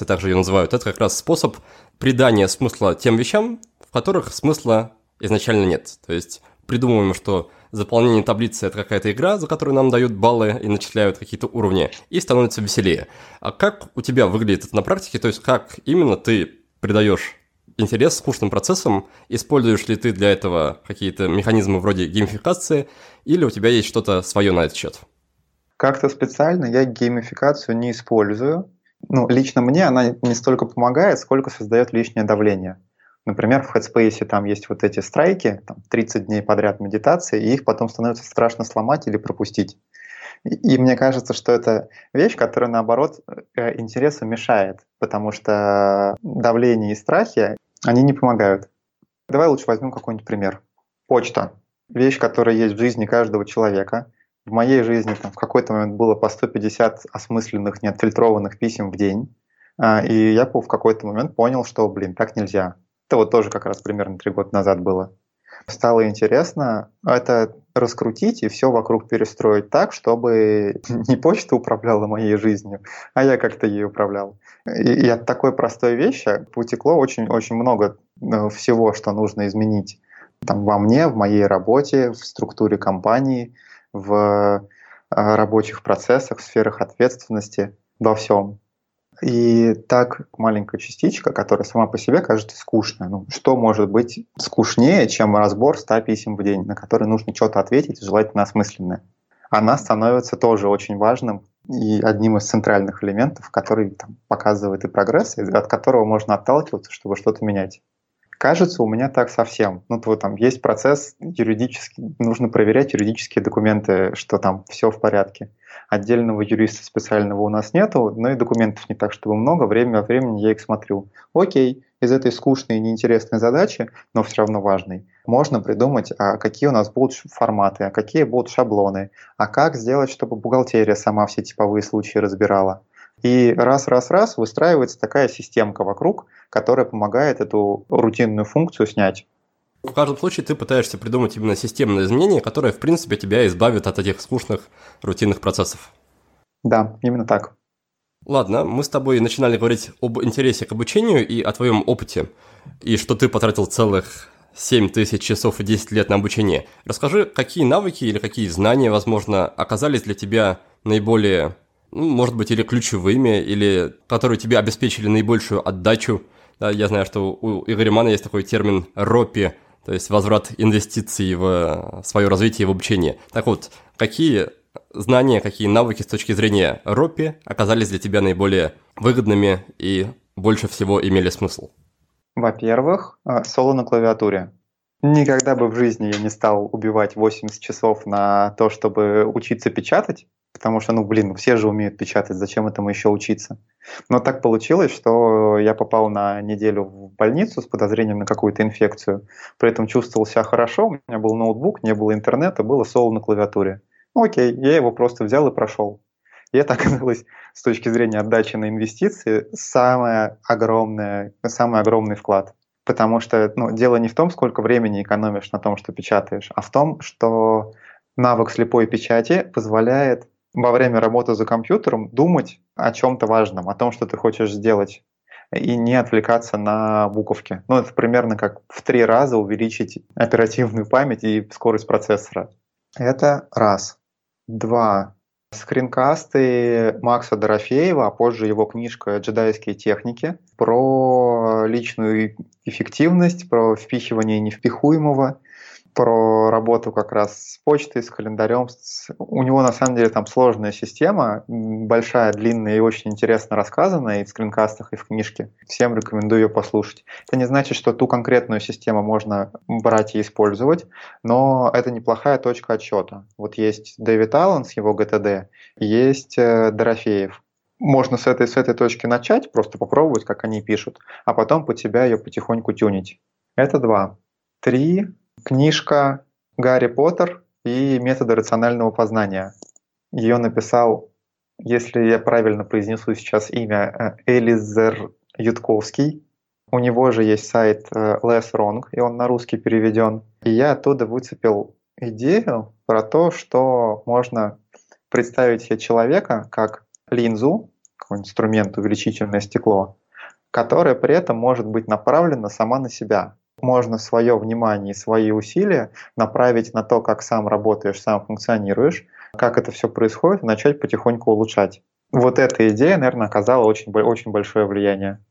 также ее называют, это как раз способ придания смысла тем вещам, в которых смысла изначально нет. То есть придумываем, что заполнение таблицы – это какая-то игра, за которую нам дают баллы и начисляют какие-то уровни, и становится веселее. А как у тебя выглядит это на практике? То есть как именно ты придаешь интерес скучным процессам? Используешь ли ты для этого какие-то механизмы вроде геймификации, или у тебя есть что-то свое на этот счет? Как-то специально я геймификацию не использую. Ну, лично мне она не столько помогает, сколько создает лишнее давление. Например, в Headspace там есть вот эти страйки, там 30 дней подряд медитации, и их потом становится страшно сломать или пропустить. И, мне кажется, что это вещь, которая, наоборот, э, интересу мешает, потому что давление и страхи, они не помогают. Давай лучше возьмем какой-нибудь пример. Почта. Вещь, которая есть в жизни каждого человека в моей жизни там, в какой-то момент было по 150 осмысленных, неотфильтрованных писем в день. А, и я в какой-то момент понял, что, блин, так нельзя. Это вот тоже как раз примерно три года назад было. Стало интересно это раскрутить и все вокруг перестроить так, чтобы не почта управляла моей жизнью, а я как-то ей управлял. И, от такой простой вещи потекло очень-очень много э, всего, что нужно изменить там, во мне, в моей работе, в структуре компании – в а, рабочих процессах, в сферах ответственности, во всем. И так маленькая частичка, которая сама по себе кажется скучной. Ну, что может быть скучнее, чем разбор 100 писем в день, на которые нужно что-то ответить, желательно осмысленное? Она становится тоже очень важным и одним из центральных элементов, который там, показывает и прогресс, и от которого можно отталкиваться, чтобы что-то менять. Кажется, у меня так совсем. Ну, то там есть процесс юридический, нужно проверять юридические документы, что там все в порядке. Отдельного юриста специального у нас нету, но и документов не так, чтобы много, время от времени я их смотрю. Окей, из этой скучной и неинтересной задачи, но все равно важной, можно придумать, а какие у нас будут форматы, а какие будут шаблоны, а как сделать, чтобы бухгалтерия сама все типовые случаи разбирала. И раз-раз-раз выстраивается такая системка вокруг, которая помогает эту рутинную функцию снять. В каждом случае ты пытаешься придумать именно системное изменение, которое, в принципе, тебя избавит от этих скучных рутинных процессов. Да, именно так. Ладно, мы с тобой начинали говорить об интересе к обучению и о твоем опыте, и что ты потратил целых 7 тысяч часов и 10 лет на обучение. Расскажи, какие навыки или какие знания, возможно, оказались для тебя наиболее ну, может быть, или ключевыми, или которые тебе обеспечили наибольшую отдачу. Да, я знаю, что у Игоря Мана есть такой термин «ропи», то есть возврат инвестиций в свое развитие и в обучение. Так вот, какие знания, какие навыки с точки зрения ропи оказались для тебя наиболее выгодными и больше всего имели смысл? Во-первых, а, соло на клавиатуре. Никогда бы в жизни я не стал убивать 80 часов на то, чтобы учиться печатать, потому что, ну, блин, все же умеют печатать, зачем этому еще учиться? Но так получилось, что я попал на неделю в больницу с подозрением на какую-то инфекцию, при этом чувствовал себя хорошо, у меня был ноутбук, не было интернета, было соло на клавиатуре. Ну, окей, я его просто взял и прошел. И это оказалось с точки зрения отдачи на инвестиции самое огромное, самый огромный вклад. Потому что ну, дело не в том, сколько времени экономишь на том, что печатаешь, а в том, что навык слепой печати позволяет во время работы за компьютером думать о чем-то важном, о том, что ты хочешь сделать и не отвлекаться на буковки. Ну, это примерно как в три раза увеличить оперативную память и скорость процессора. Это раз. Два. Скринкасты Макса Дорофеева, а позже его книжка «Джедайские техники» про личную эффективность, про впихивание невпихуемого про работу как раз с почтой, с календарем. У него на самом деле там сложная система, большая, длинная и очень интересно рассказанная и в скринкастах, и в книжке. Всем рекомендую ее послушать. Это не значит, что ту конкретную систему можно брать и использовать, но это неплохая точка отсчета. Вот есть Дэвид Аллен с его ГТД, есть э, Дорофеев. Можно с этой, с этой точки начать, просто попробовать, как они пишут, а потом по тебя ее потихоньку тюнить. Это два. Три Книжка «Гарри Поттер и методы рационального познания». Ее написал, если я правильно произнесу сейчас имя, э, Элизер Ютковский. У него же есть сайт э, Less Wrong, и он на русский переведен. И я оттуда выцепил идею про то, что можно представить себе человека как линзу, какой инструмент, увеличительное стекло, которое при этом может быть направлено сама на себя можно свое внимание и свои усилия направить на то, как сам работаешь, сам функционируешь, как это все происходит, и начать потихоньку улучшать. Вот эта идея, наверное, оказала очень, очень большое влияние.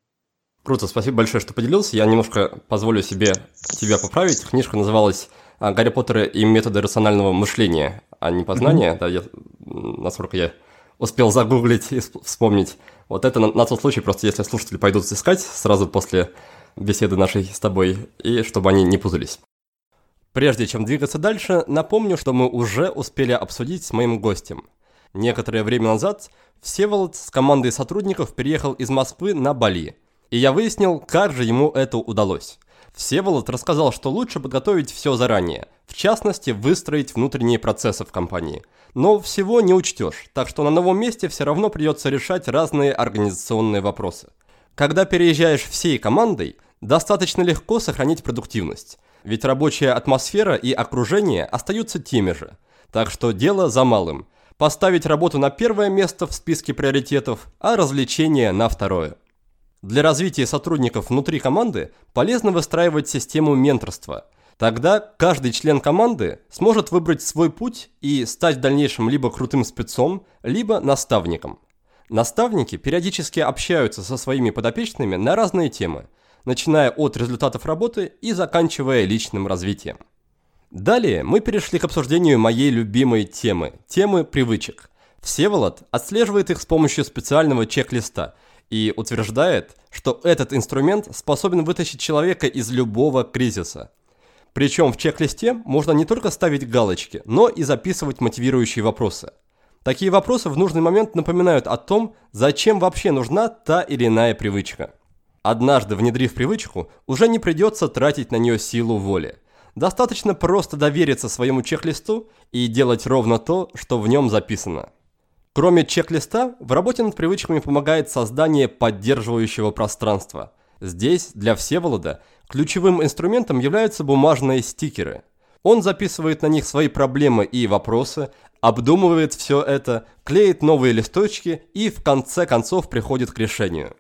Круто, спасибо большое, что поделился. Я немножко позволю себе тебя поправить. Книжка называлась а, «Гарри Поттер и методы рационального мышления, а не познания». Mm-hmm. Да, я, насколько я успел загуглить и вспомнить. Вот это на, на тот случай, просто если слушатели пойдут искать сразу после беседы нашей с тобой, и чтобы они не путались. Прежде чем двигаться дальше, напомню, что мы уже успели обсудить с моим гостем. Некоторое время назад Всеволод с командой сотрудников переехал из Москвы на Бали, и я выяснил, как же ему это удалось. Всеволод рассказал, что лучше подготовить все заранее, в частности, выстроить внутренние процессы в компании. Но всего не учтешь, так что на новом месте все равно придется решать разные организационные вопросы. Когда переезжаешь всей командой, достаточно легко сохранить продуктивность, ведь рабочая атмосфера и окружение остаются теми же. Так что дело за малым – поставить работу на первое место в списке приоритетов, а развлечения на второе. Для развития сотрудников внутри команды полезно выстраивать систему менторства. Тогда каждый член команды сможет выбрать свой путь и стать в дальнейшем либо крутым спецом, либо наставником. Наставники периодически общаются со своими подопечными на разные темы – начиная от результатов работы и заканчивая личным развитием. Далее мы перешли к обсуждению моей любимой темы – темы привычек. Всеволод отслеживает их с помощью специального чек-листа и утверждает, что этот инструмент способен вытащить человека из любого кризиса. Причем в чек-листе можно не только ставить галочки, но и записывать мотивирующие вопросы. Такие вопросы в нужный момент напоминают о том, зачем вообще нужна та или иная привычка. Однажды внедрив привычку, уже не придется тратить на нее силу воли. Достаточно просто довериться своему чек-листу и делать ровно то, что в нем записано. Кроме чек-листа, в работе над привычками помогает создание поддерживающего пространства. Здесь, для Всеволода, ключевым инструментом являются бумажные стикеры. Он записывает на них свои проблемы и вопросы, обдумывает все это, клеит новые листочки и в конце концов приходит к решению.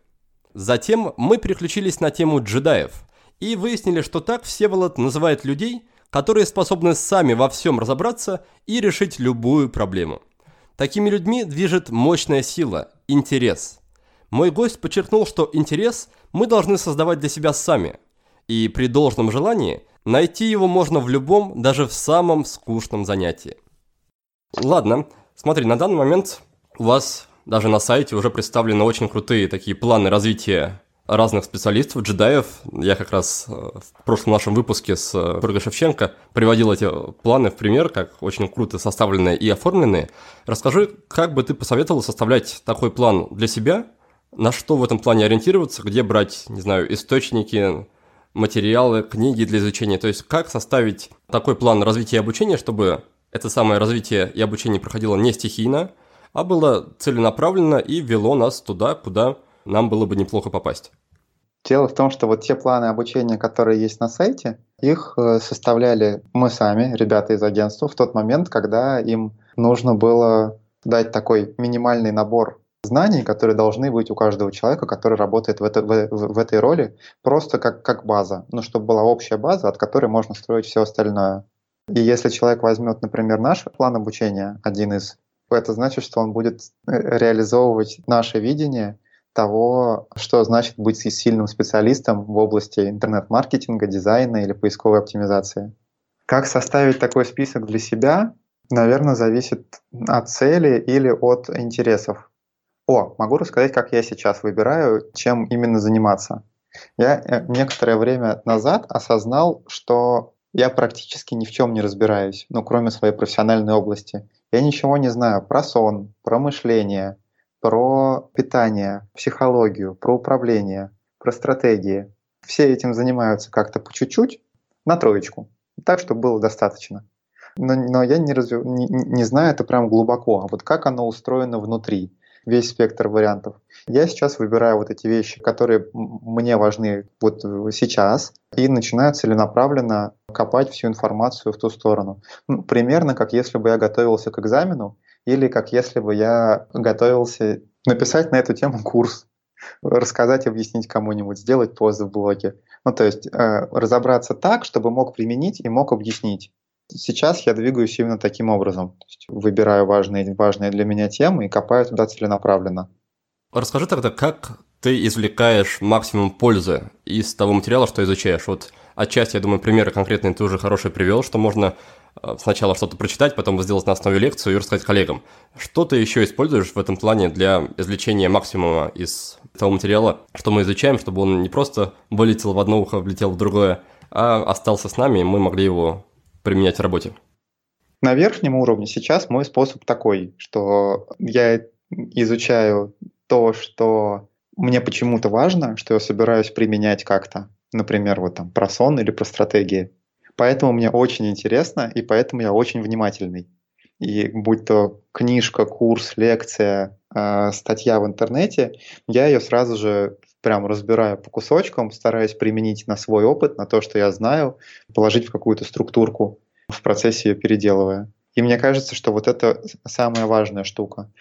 Затем мы переключились на тему джедаев и выяснили, что так Всеволод называет людей, которые способны сами во всем разобраться и решить любую проблему. Такими людьми движет мощная сила – интерес. Мой гость подчеркнул, что интерес мы должны создавать для себя сами, и при должном желании найти его можно в любом, даже в самом скучном занятии. Ладно, смотри, на данный момент у вас даже на сайте уже представлены очень крутые такие планы развития разных специалистов, джедаев. Я как раз э, в прошлом нашем выпуске с Ольгой Шевченко приводил эти планы в пример, как очень круто составленные и оформленные. Расскажи, как бы ты посоветовал составлять такой план для себя, на что в этом плане ориентироваться, где брать, не знаю, источники, материалы, книги для изучения. То есть как составить такой план развития и обучения, чтобы это самое развитие и обучение проходило не стихийно, а было целенаправленно и вело нас туда, куда нам было бы неплохо попасть. Дело в том, что вот те планы обучения, которые есть на сайте, их э, составляли мы сами, ребята из агентства, в тот момент, когда им нужно было дать такой минимальный набор знаний, которые должны быть у каждого человека, который работает в, это, в, в этой роли, просто как, как база, ну, чтобы была общая база, от которой можно строить все остальное. И если человек возьмет, например, наш план обучения, один из, это значит, что он будет э, реализовывать наше видение того, что значит быть сильным специалистом в области интернет-маркетинга, дизайна или поисковой оптимизации. Как составить такой список для себя, наверное, зависит от цели или от интересов. О, могу рассказать, как я сейчас выбираю, чем именно заниматься. Я э, некоторое время назад осознал, что я практически ни в чем не разбираюсь, ну, кроме своей профессиональной области. Я ничего не знаю про сон, про мышление, про питание, психологию, про управление, про стратегии. Все этим занимаются как-то по чуть-чуть, на троечку, так, чтобы было достаточно. Но, но я не, разв... не, не знаю это прям глубоко, а вот как оно устроено внутри, весь спектр вариантов. Я сейчас выбираю вот эти вещи, которые мне важны вот сейчас, и начинаю целенаправленно копать всю информацию в ту сторону. Ну, примерно как если бы я готовился к экзамену, или как если бы я готовился написать на эту тему курс, рассказать, объяснить кому-нибудь, сделать пост в блоге. Ну, то есть э, разобраться так, чтобы мог применить и мог объяснить. Сейчас я двигаюсь именно таким образом. Выбираю важные, важные для меня темы и копаю туда целенаправленно. Расскажи тогда, как ты извлекаешь максимум пользы из того материала, что изучаешь? Вот отчасти, я думаю, примеры конкретные ты уже хорошие привел, что можно Э, сначала что-то прочитать, потом сделать на основе лекцию и рассказать коллегам. Что ты еще используешь в этом плане для извлечения максимума из того материала, что мы изучаем, чтобы он не просто вылетел в одно ухо, влетел в другое, а остался с нами, и мы могли его применять в работе? На верхнем уровне сейчас мой способ такой, что я изучаю то, что мне почему-то важно, что я собираюсь применять как-то. Например, вот там про сон или про стратегии. Поэтому мне очень интересно, и поэтому я очень внимательный. И будь то книжка, курс, лекция, э, статья в интернете, я ее сразу же прям разбираю по кусочкам, стараюсь применить на свой опыт, на то, что я знаю, положить в какую-то структурку в процессе ее переделывая. И мне кажется, что вот это самая важная штука.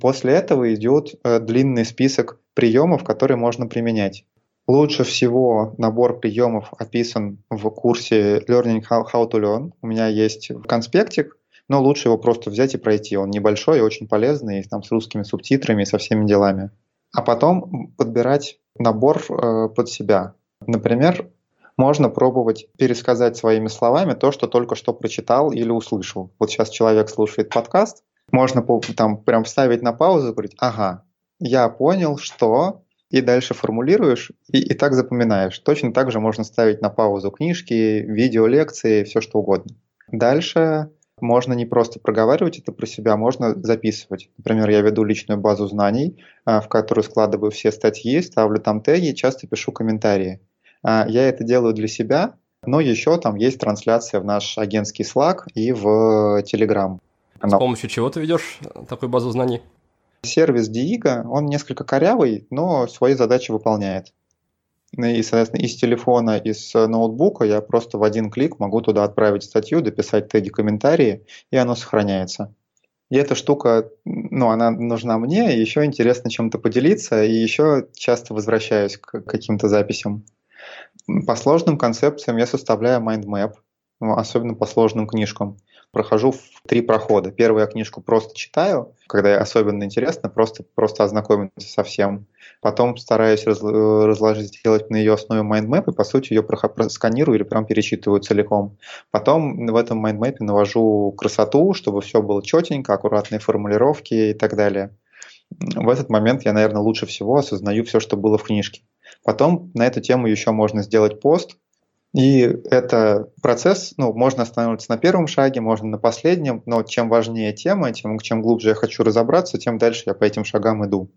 После этого идет э, длинный список приемов, которые можно применять. Лучше всего набор приемов описан в курсе Learning How, to Learn. У меня есть конспектик, но лучше его просто взять и пройти. Он небольшой и очень полезный, там с русскими субтитрами и со всеми делами. А потом подбирать набор э, под себя. Например, можно пробовать пересказать своими словами то, что только что прочитал или услышал. Вот сейчас человек слушает подкаст, можно там прям вставить на паузу и говорить, ага, я понял, что и дальше формулируешь, и, и так запоминаешь. Точно так же можно ставить на паузу книжки, видео, лекции, все что угодно. Дальше можно не просто проговаривать это про себя, можно записывать. Например, я веду личную базу знаний, а, в которую складываю все статьи, ставлю там теги, часто пишу комментарии. А, я это делаю для себя, но еще там есть трансляция в наш агентский Slack и в Telegram. С помощью чего ты ведешь такую базу знаний? Сервис Diigo, он несколько корявый, но свои задачи выполняет. И, соответственно, из телефона, из ноутбука я просто в один клик могу туда отправить статью, дописать теги, комментарии, и оно сохраняется. И эта штука, ну, она нужна мне, и еще интересно чем-то поделиться, и еще часто возвращаюсь к каким-то записям. По сложным концепциям я составляю mindmap, особенно по сложным книжкам прохожу в три прохода. Первую я книжку просто читаю, когда особенно интересно, просто, просто ознакомиться со всем. Потом стараюсь раз, разложить, сделать на ее основе mindmap, и по сути ее сканирую или прям перечитываю целиком. Потом в этом майндмэпе навожу красоту, чтобы все было четенько, аккуратные формулировки и так далее. В этот момент я, наверное, лучше всего осознаю все, что было в книжке. Потом на эту тему еще можно сделать пост, и это процесс, ну, можно останавливаться на первом шаге, можно на последнем, но чем важнее тема, тем чем глубже я хочу разобраться, тем дальше я по этим шагам иду.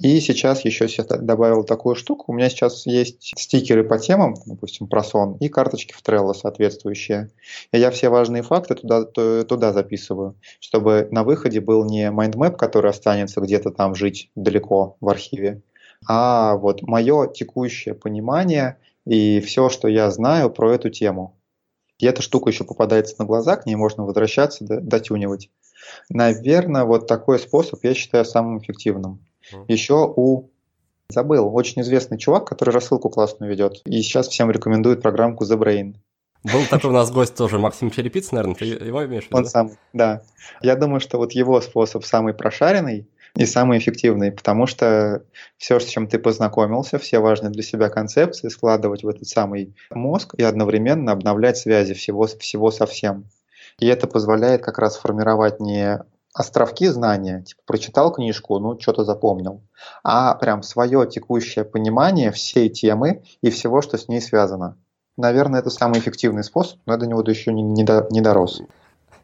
И сейчас еще добавил такую штуку. У меня сейчас есть стикеры по темам, допустим, про сон, и карточки в Trello соответствующие. И я все важные факты туда, туда записываю, чтобы на выходе был не mindmap, который останется где-то там жить далеко в архиве, а вот мое текущее понимание – и все, что я знаю про эту тему. И эта штука еще попадается на глаза, к ней можно возвращаться, дотюнивать. Наверное, вот такой способ я считаю самым эффективным. Mm. Еще у забыл, очень известный чувак, который рассылку классную ведет, и сейчас всем рекомендует программку The Brain. Был такой у нас гость тоже, Максим Черепиц, наверное, ты его имеешь в виду? Он да? сам, да. Я думаю, что вот его способ самый прошаренный и самый эффективный, потому что все, с чем ты познакомился, все важные для себя концепции складывать в этот самый мозг и одновременно обновлять связи всего, всего со всем. И это позволяет как раз формировать не островки знания, типа прочитал книжку, ну что-то запомнил, а прям свое текущее понимание всей темы и всего, что с ней связано. Наверное, это самый эффективный способ, но я до него еще не, не, до, не дорос.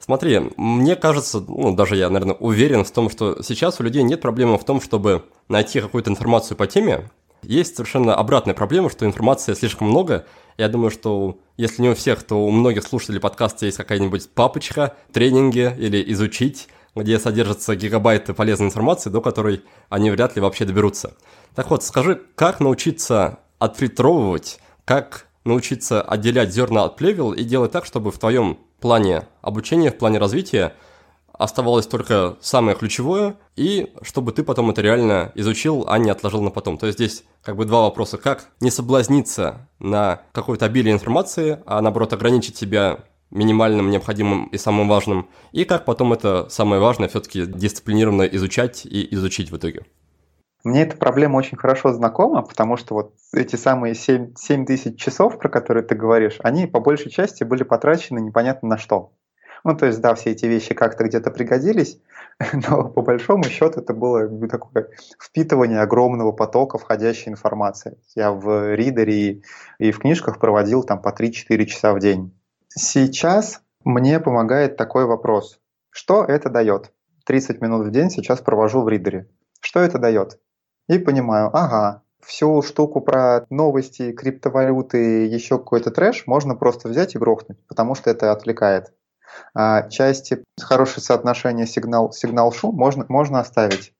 Смотри, мне кажется, ну, даже я, наверное, уверен в том, что сейчас у людей нет проблемы в том, чтобы найти какую-то информацию по теме. Есть совершенно обратная проблема, что информации слишком много. Я думаю, что если не у всех, то у многих слушателей подкаста есть какая-нибудь папочка, тренинги или изучить, где содержатся гигабайты полезной информации, до которой они вряд ли вообще доберутся. Так вот, скажи, как научиться отфильтровывать, как научиться отделять зерна от плевел и делать так, чтобы в твоем плане обучения, в плане развития оставалось только самое ключевое, и чтобы ты потом это реально изучил, а не отложил на потом. То есть здесь как бы два вопроса. Как не соблазниться на какое-то обилие информации, а наоборот ограничить себя минимальным, необходимым и самым важным, и как потом это самое важное все-таки дисциплинированно изучать и изучить в итоге. Мне эта проблема очень хорошо знакома, потому что вот эти самые 7, 7 тысяч часов, про которые ты говоришь, они по большей части были потрачены непонятно на что. Ну, то есть, да, все эти вещи как-то где-то пригодились, но по большому счету это было такое впитывание огромного потока входящей информации. Я в ридере и, и в книжках проводил там по 3-4 часа в день. Сейчас мне помогает такой вопрос. Что это дает? 30 минут в день сейчас провожу в ридере. Что это дает? И понимаю, ага, всю штуку про новости, криптовалюты, еще какой-то трэш можно просто взять и грохнуть, потому что это отвлекает. А части хорошее соотношение сигнал, сигнал-шум можно, можно оставить.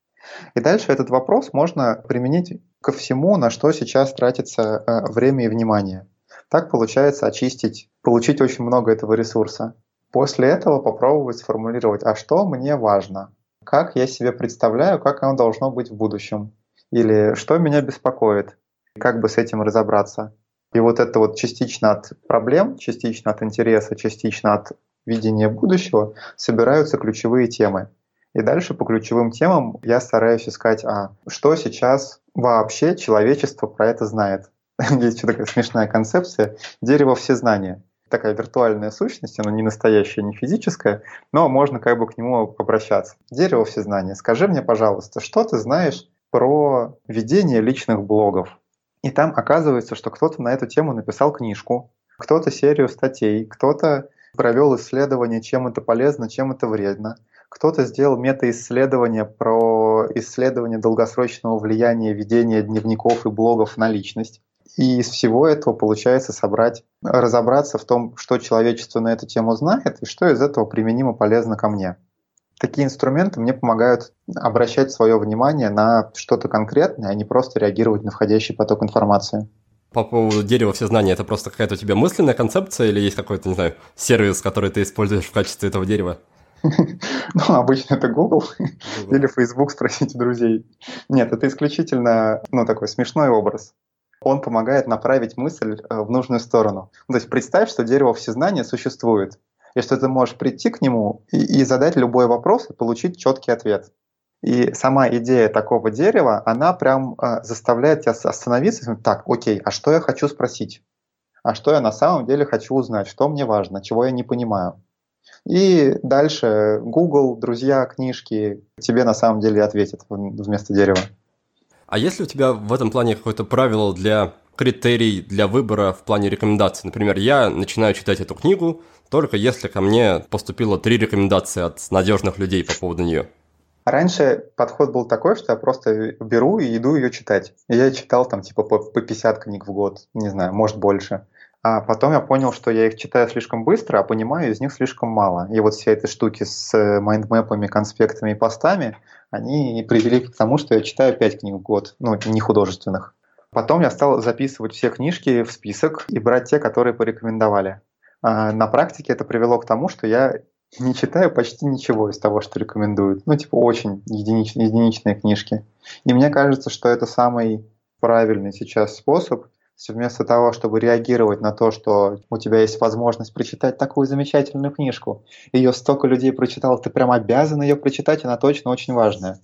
И дальше этот вопрос можно применить ко всему, на что сейчас тратится э, время и внимание. Так получается очистить, получить очень много этого ресурса. После этого попробовать сформулировать, а что мне важно, как я себе представляю, как оно должно быть в будущем, или что меня беспокоит, как бы с этим разобраться. И вот это вот частично от проблем, частично от интереса, частично от видения будущего собираются ключевые темы. И дальше по ключевым темам я стараюсь искать, а что сейчас вообще человечество про это знает. Есть еще такая смешная концепция «дерево всезнания». Такая виртуальная сущность, она не настоящая, не физическая, но можно как бы к нему обращаться. Дерево всезнания, скажи мне, пожалуйста, что ты знаешь про ведение личных блогов? И там оказывается, что кто-то на эту тему написал книжку, кто-то серию статей, кто-то провел исследование, чем это полезно, чем это вредно. Кто-то сделал мета-исследование про исследование долгосрочного влияния ведения дневников и блогов на личность. И из всего этого получается собрать, разобраться в том, что человечество на эту тему знает и что из этого применимо полезно ко мне. Такие инструменты мне помогают обращать свое внимание на что-то конкретное, а не просто реагировать на входящий поток информации. По поводу дерева все знания, это просто какая-то у тебя мысленная концепция или есть какой-то, не знаю, сервис, который ты используешь в качестве этого дерева? Ну, обычно это Google, или Facebook, спросите друзей. Нет, это исключительно, ну, такой смешной образ он помогает направить мысль э, в нужную сторону. Ну, то есть представь, что дерево всезнания существует, и что ты можешь прийти к нему и, и задать любой вопрос и получить четкий ответ. И сама идея такого дерева, она прям э, заставляет тебя остановиться так, окей, а что я хочу спросить? А что я на самом деле хочу узнать? Что мне важно? Чего я не понимаю? И дальше Google, друзья, книжки тебе на самом деле ответят вместо дерева. А есть ли у тебя в этом плане какое-то правило для критерий для выбора в плане рекомендаций? Например, я начинаю читать эту книгу только если ко мне поступило три рекомендации от надежных людей по поводу нее. Раньше подход был такой, что я просто беру и иду ее читать. Я читал там типа по, по 50 книг в год, не знаю, может больше. А потом я понял, что я их читаю слишком быстро, а понимаю из них слишком мало. И вот все эти штуки с э, майндмэпами, конспектами и постами, они привели к тому, что я читаю 5 книг в год, ну, не художественных. Потом я стал записывать все книжки в список и брать те, которые порекомендовали. А на практике это привело к тому, что я не читаю почти ничего из того, что рекомендуют. Ну, типа, очень единич, единичные книжки. И мне кажется, что это самый правильный сейчас способ вместо того, чтобы реагировать на то, что у тебя есть возможность прочитать такую замечательную книжку, ее столько людей прочитал, ты прям обязан ее прочитать, она точно очень важная.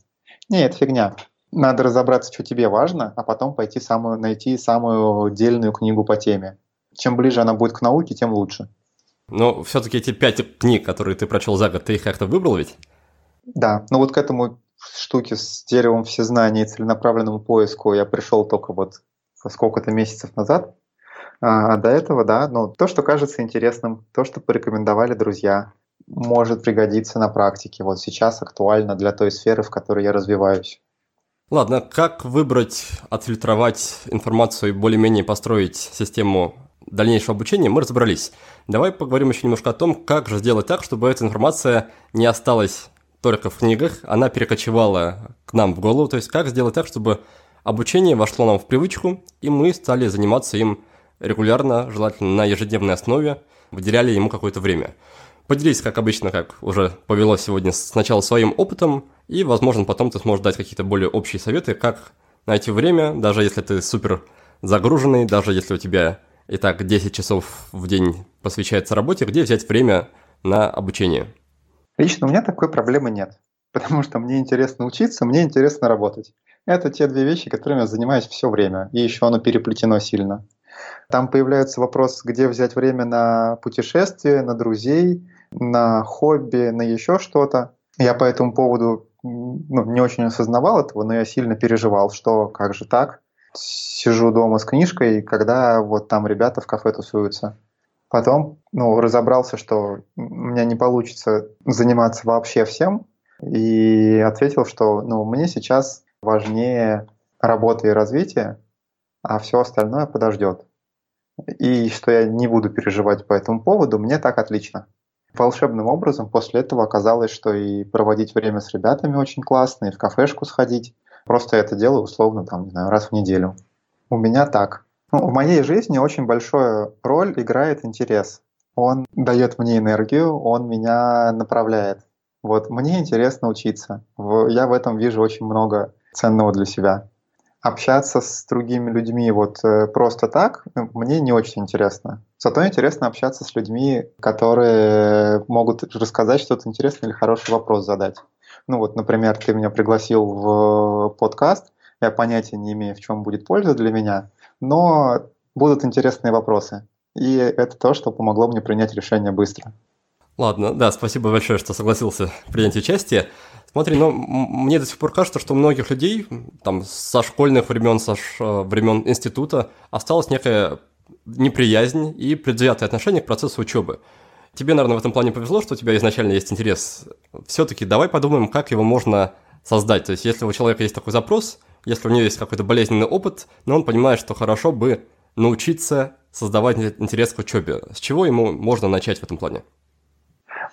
Нет, фигня. Надо разобраться, что тебе важно, а потом пойти самую, найти самую дельную книгу по теме. Чем ближе она будет к науке, тем лучше. Но все-таки эти пять книг, которые ты прочел за год, ты их как-то выбрал ведь? Да, ну вот к этому штуке с деревом всезнания и целенаправленному поиску я пришел только вот сколько-то месяцев назад. А до этого, да, ну, то, что кажется интересным, то, что порекомендовали друзья, может пригодиться на практике. Вот сейчас актуально для той сферы, в которой я развиваюсь. Ладно, как выбрать, отфильтровать информацию и более-менее построить систему дальнейшего обучения, мы разобрались. Давай поговорим еще немножко о том, как же сделать так, чтобы эта информация не осталась только в книгах, она перекочевала к нам в голову, то есть как сделать так, чтобы обучение вошло нам в привычку, и мы стали заниматься им регулярно, желательно на ежедневной основе, выделяли ему какое-то время. Поделись, как обычно, как уже повело сегодня, сначала своим опытом, и, возможно, потом ты сможешь дать какие-то более общие советы, как найти время, даже если ты супер загруженный, даже если у тебя и так 10 часов в день посвящается работе, где взять время на обучение? Лично у меня такой проблемы нет, потому что мне интересно учиться, мне интересно работать. Это те две вещи, которыми я занимаюсь все время, и еще оно переплетено сильно. Там появляется вопрос, где взять время на путешествие, на друзей, на хобби, на еще что-то. Я по этому поводу ну, не очень осознавал этого, но я сильно переживал, что как же так? Сижу дома с книжкой, когда вот там ребята в кафе тусуются. Потом ну, разобрался, что у меня не получится заниматься вообще всем, и ответил, что ну, мне сейчас важнее работа и развитие, а все остальное подождет. И что я не буду переживать по этому поводу, мне так отлично. Волшебным образом после этого оказалось, что и проводить время с ребятами очень классно, и в кафешку сходить. Просто это делаю условно там, не знаю, раз в неделю. У меня так. Ну, в моей жизни очень большую роль играет интерес. Он дает мне энергию, он меня направляет. Вот мне интересно учиться. Я в этом вижу очень много ценного для себя. Общаться с другими людьми вот э, просто так ну, мне не очень интересно. Зато интересно общаться с людьми, которые могут рассказать что-то интересное или хороший вопрос задать. Ну вот, например, ты меня пригласил в подкаст, я понятия не имею, в чем будет польза для меня, но будут интересные вопросы. И это то, что помогло мне принять решение быстро. Ладно, да, спасибо большое, что согласился принять участие. Смотри, ну, мне до сих пор кажется, что у многих людей, там, со школьных времен, со ш... времен института, осталась некая неприязнь и предвзятое отношение к процессу учебы. Тебе, наверное, в этом плане повезло, что у тебя изначально есть интерес. Все-таки давай подумаем, как его можно создать. То есть, если у человека есть такой запрос, если у него есть какой-то болезненный опыт, но он понимает, что хорошо бы научиться создавать интерес к учебе. С чего ему можно начать в этом плане?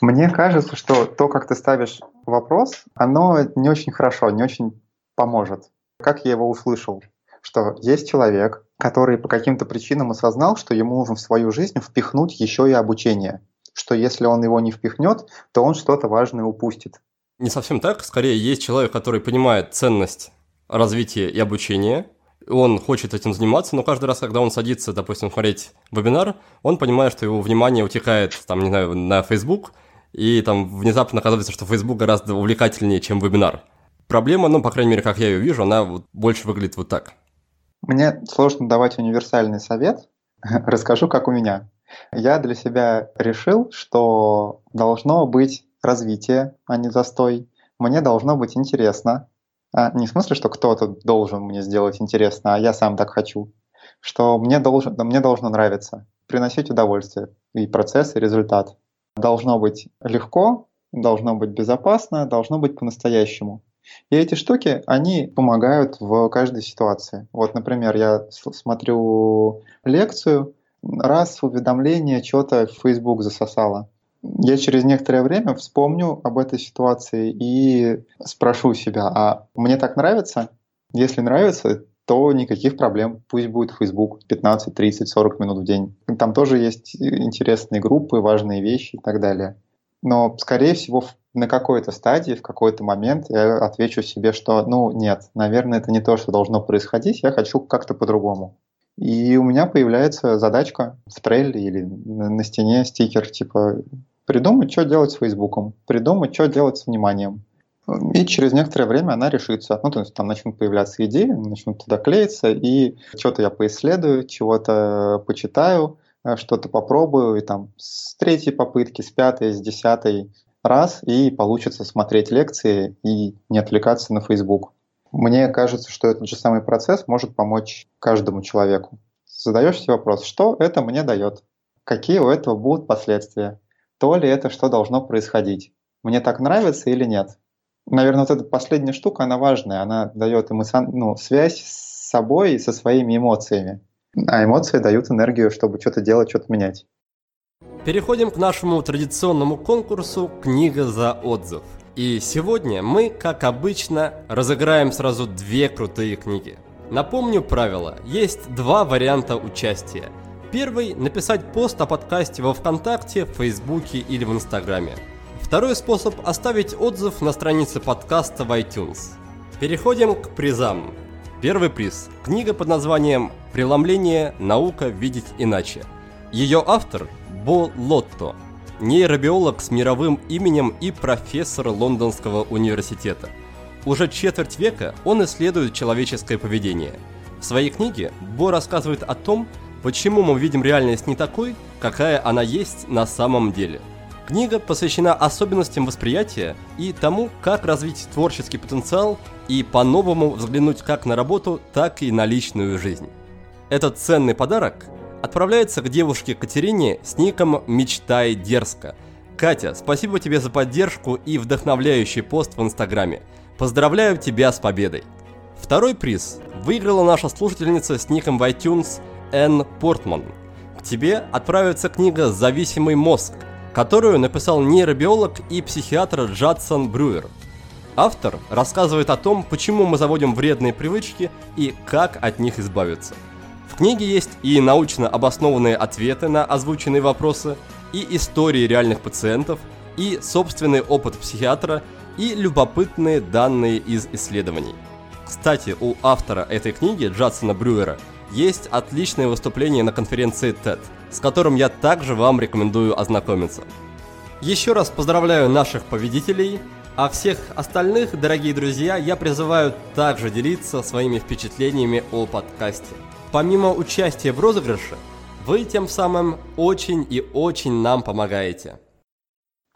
Мне кажется, что то, как ты ставишь вопрос, оно не очень хорошо, не очень поможет. Как я его услышал? Что есть человек, который по каким-то причинам осознал, что ему нужно в свою жизнь впихнуть еще и обучение. Что если он его не впихнет, то он что-то важное упустит. Не совсем так. Скорее, есть человек, который понимает ценность развития и обучения, он хочет этим заниматься, но каждый раз, когда он садится, допустим, смотреть вебинар, он понимает, что его внимание утекает, там, не знаю, на Facebook, и там внезапно оказывается, что Facebook гораздо увлекательнее, чем вебинар. Проблема, ну, по крайней мере, как я ее вижу, она вот больше выглядит вот так. Мне сложно давать универсальный совет. Расскажу, как у меня. Я для себя решил, что должно быть развитие, а не застой. Мне должно быть интересно. А, не в смысле, что кто-то должен мне сделать интересно, а я сам так хочу. Что мне, должен, мне должно нравиться, приносить удовольствие и процесс, и результат. Должно быть легко, должно быть безопасно, должно быть по-настоящему. И эти штуки, они помогают в каждой ситуации. Вот, например, я смотрю лекцию, раз уведомление что-то в Facebook засосало. Я через некоторое время вспомню об этой ситуации и спрошу себя, а мне так нравится? Если нравится, то никаких проблем. Пусть будет Facebook 15, 30, 40 минут в день. Там тоже есть интересные группы, важные вещи и так далее. Но, скорее всего, на какой-то стадии, в какой-то момент я отвечу себе, что, ну, нет, наверное, это не то, что должно происходить, я хочу как-то по-другому. И у меня появляется задачка в трейле или на стене стикер, типа, придумать, что делать с Фейсбуком, придумать, что делать с вниманием. И через некоторое время она решится. Ну, то есть там начнут появляться идеи, начнут туда клеиться, и что-то я поисследую, чего-то почитаю, что-то попробую, и там с третьей попытки, с пятой, с десятой раз, и получится смотреть лекции и не отвлекаться на Facebook. Мне кажется, что этот же самый процесс может помочь каждому человеку. Задаешь себе вопрос, что это мне дает? Какие у этого будут последствия? То ли это, что должно происходить? Мне так нравится или нет? Наверное, вот эта последняя штука, она важная. Она дает эмоцион... ну, связь с собой и со своими эмоциями. А эмоции дают энергию, чтобы что-то делать, что-то менять. Переходим к нашему традиционному конкурсу «Книга за отзыв». И сегодня мы, как обычно, разыграем сразу две крутые книги. Напомню правила. Есть два варианта участия. Первый – написать пост о подкасте во Вконтакте, в Фейсбуке или в Инстаграме. Второй способ – оставить отзыв на странице подкаста в iTunes. Переходим к призам. Первый приз – книга под названием «Преломление. Наука видеть иначе». Ее автор – Бо Лотто – нейробиолог с мировым именем и профессор Лондонского университета. Уже четверть века он исследует человеческое поведение. В своей книге Бо рассказывает о том, почему мы видим реальность не такой, какая она есть на самом деле. Книга посвящена особенностям восприятия и тому, как развить творческий потенциал и по-новому взглянуть как на работу, так и на личную жизнь. Этот ценный подарок отправляется к девушке Катерине с ником «Мечтай дерзко». Катя, спасибо тебе за поддержку и вдохновляющий пост в Инстаграме. Поздравляю тебя с победой. Второй приз выиграла наша слушательница с ником в iTunes Энн Портман. К тебе отправится книга «Зависимый мозг», которую написал нейробиолог и психиатр Джадсон Брюер. Автор рассказывает о том, почему мы заводим вредные привычки и как от них избавиться – книге есть и научно обоснованные ответы на озвученные вопросы, и истории реальных пациентов, и собственный опыт психиатра, и любопытные данные из исследований. Кстати, у автора этой книги, Джадсона Брюера, есть отличное выступление на конференции TED, с которым я также вам рекомендую ознакомиться. Еще раз поздравляю наших победителей, а всех остальных, дорогие друзья, я призываю также делиться своими впечатлениями о подкасте. Помимо участия в розыгрыше, вы тем самым очень и очень нам помогаете.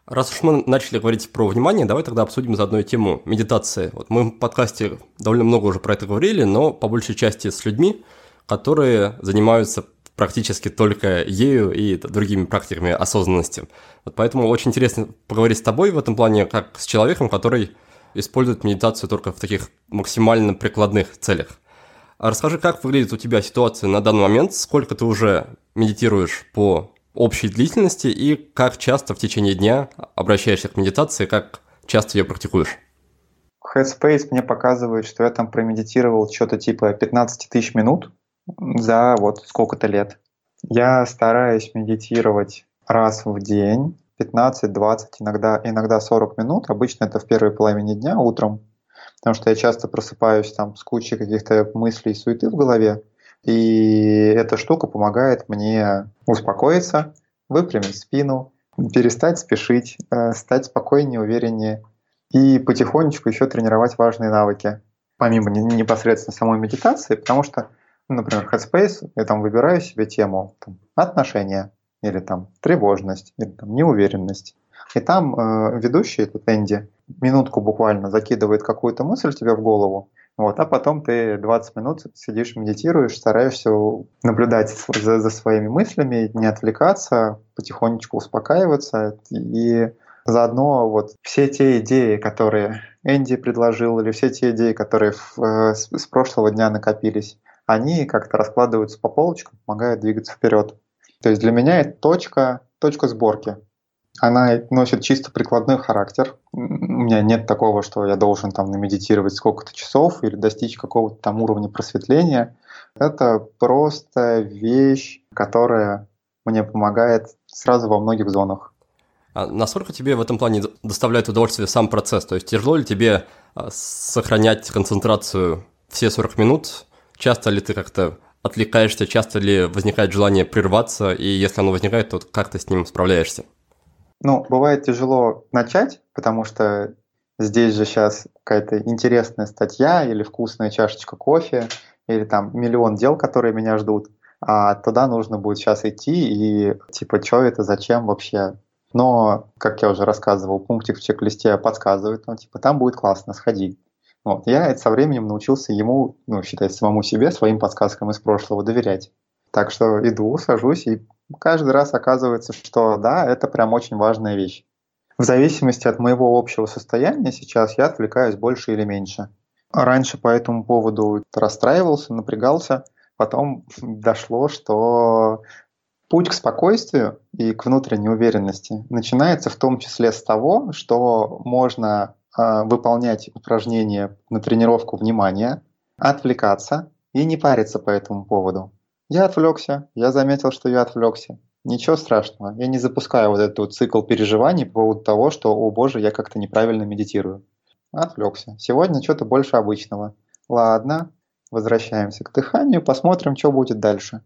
Раз уж мы начали говорить про внимание, давай тогда обсудим заодно и тему медитации. Вот мы в подкасте довольно много уже про это говорили, но по большей части с людьми, которые занимаются практически только ею и другими практиками осознанности. Вот поэтому очень интересно поговорить с тобой в этом плане, как с человеком, который использует медитацию только в таких максимально прикладных целях. А расскажи, как выглядит у тебя ситуация на данный момент, сколько ты уже медитируешь по общей длительности и как часто в течение дня обращаешься к медитации, как часто ее практикуешь? Headspace мне показывает, что я там промедитировал что-то типа 15 тысяч минут за вот сколько-то лет. Я стараюсь медитировать раз в день, 15-20, иногда, иногда 40 минут. Обычно это в первой половине дня утром потому что я часто просыпаюсь там с кучей каких-то мыслей и суеты в голове, и эта штука помогает мне успокоиться, выпрямить спину, перестать спешить, э, стать спокойнее, увереннее и потихонечку еще тренировать важные навыки, помимо непосредственно самой медитации, потому что, например, Headspace, я там выбираю себе тему там, отношения, или там тревожность, или там неуверенность. И там э, ведущий, этот Энди, минутку буквально закидывает какую-то мысль тебе в голову, вот, а потом ты 20 минут сидишь, медитируешь, стараешься наблюдать за, за своими мыслями, не отвлекаться, потихонечку успокаиваться и заодно вот все те идеи, которые Энди предложил, или все те идеи, которые в, э, с, с прошлого дня накопились, они как-то раскладываются по полочкам, помогают двигаться вперед. То есть для меня это точка, точка сборки. Она носит чисто прикладной характер. У меня нет такого, что я должен там намедитировать сколько-то часов или достичь какого-то там уровня просветления. Это просто вещь, которая мне помогает сразу во многих зонах. А насколько тебе в этом плане доставляет удовольствие сам процесс? То есть тяжело ли тебе а, сохранять концентрацию все 40 минут? Часто ли ты как-то отвлекаешься, часто ли возникает желание прерваться, и если оно возникает, то как ты с ним справляешься? Ну, бывает тяжело начать, потому что здесь же сейчас какая-то интересная статья или вкусная чашечка кофе, или там миллион дел, которые меня ждут, а туда нужно будет сейчас идти и типа, что это, зачем вообще? Но, как я уже рассказывал, пунктик в чек-листе подсказывает, ну, типа, там будет классно, сходи. Вот. Я со временем научился ему, ну, считать самому себе, своим подсказкам из прошлого доверять. Так что иду, сажусь, и каждый раз оказывается, что да, это прям очень важная вещь. В зависимости от моего общего состояния сейчас я отвлекаюсь больше или меньше. Раньше по этому поводу расстраивался, напрягался, потом дошло, что путь к спокойствию и к внутренней уверенности начинается в том числе с того, что можно выполнять упражнения на тренировку внимания, отвлекаться и не париться по этому поводу. Я отвлекся, я заметил, что я отвлекся. Ничего страшного, я не запускаю вот этот цикл переживаний по поводу того, что, о боже, я как-то неправильно медитирую. Отвлекся. Сегодня что-то больше обычного. Ладно, возвращаемся к дыханию, посмотрим, что будет дальше.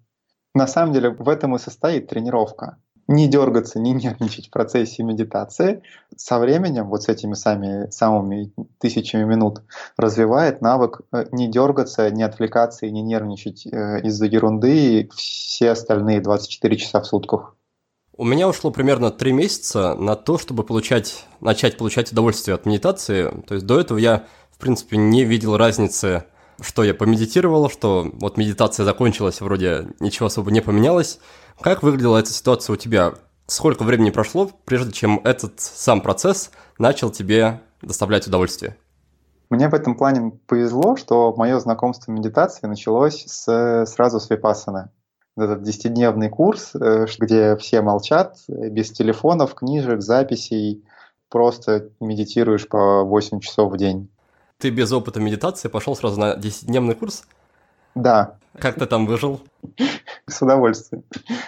На самом деле в этом и состоит тренировка. Не дергаться, не нервничать в процессе медитации. Со временем, вот с этими самыми, самыми тысячами минут, развивает навык э, не дергаться, не отвлекаться и не нервничать э, из-за ерунды все остальные 24 часа в сутках. У меня ушло примерно три месяца на то, чтобы получать, начать получать удовольствие от медитации. То есть до этого я, в принципе, не видел разницы, что я помедитировал, что вот медитация закончилась, вроде ничего особо не поменялось. Как выглядела эта ситуация у тебя? Сколько времени прошло, прежде чем этот сам процесс начал тебе доставлять удовольствие? Мне в этом плане повезло, что мое знакомство медитации началось с, сразу с випассаны этот десятидневный курс, э, где все молчат, без телефонов, книжек, записей, просто медитируешь по 8 часов в день. Ты без опыта медитации пошел сразу на 10-дневный курс? Да. Как ты там выжил? С удовольствием.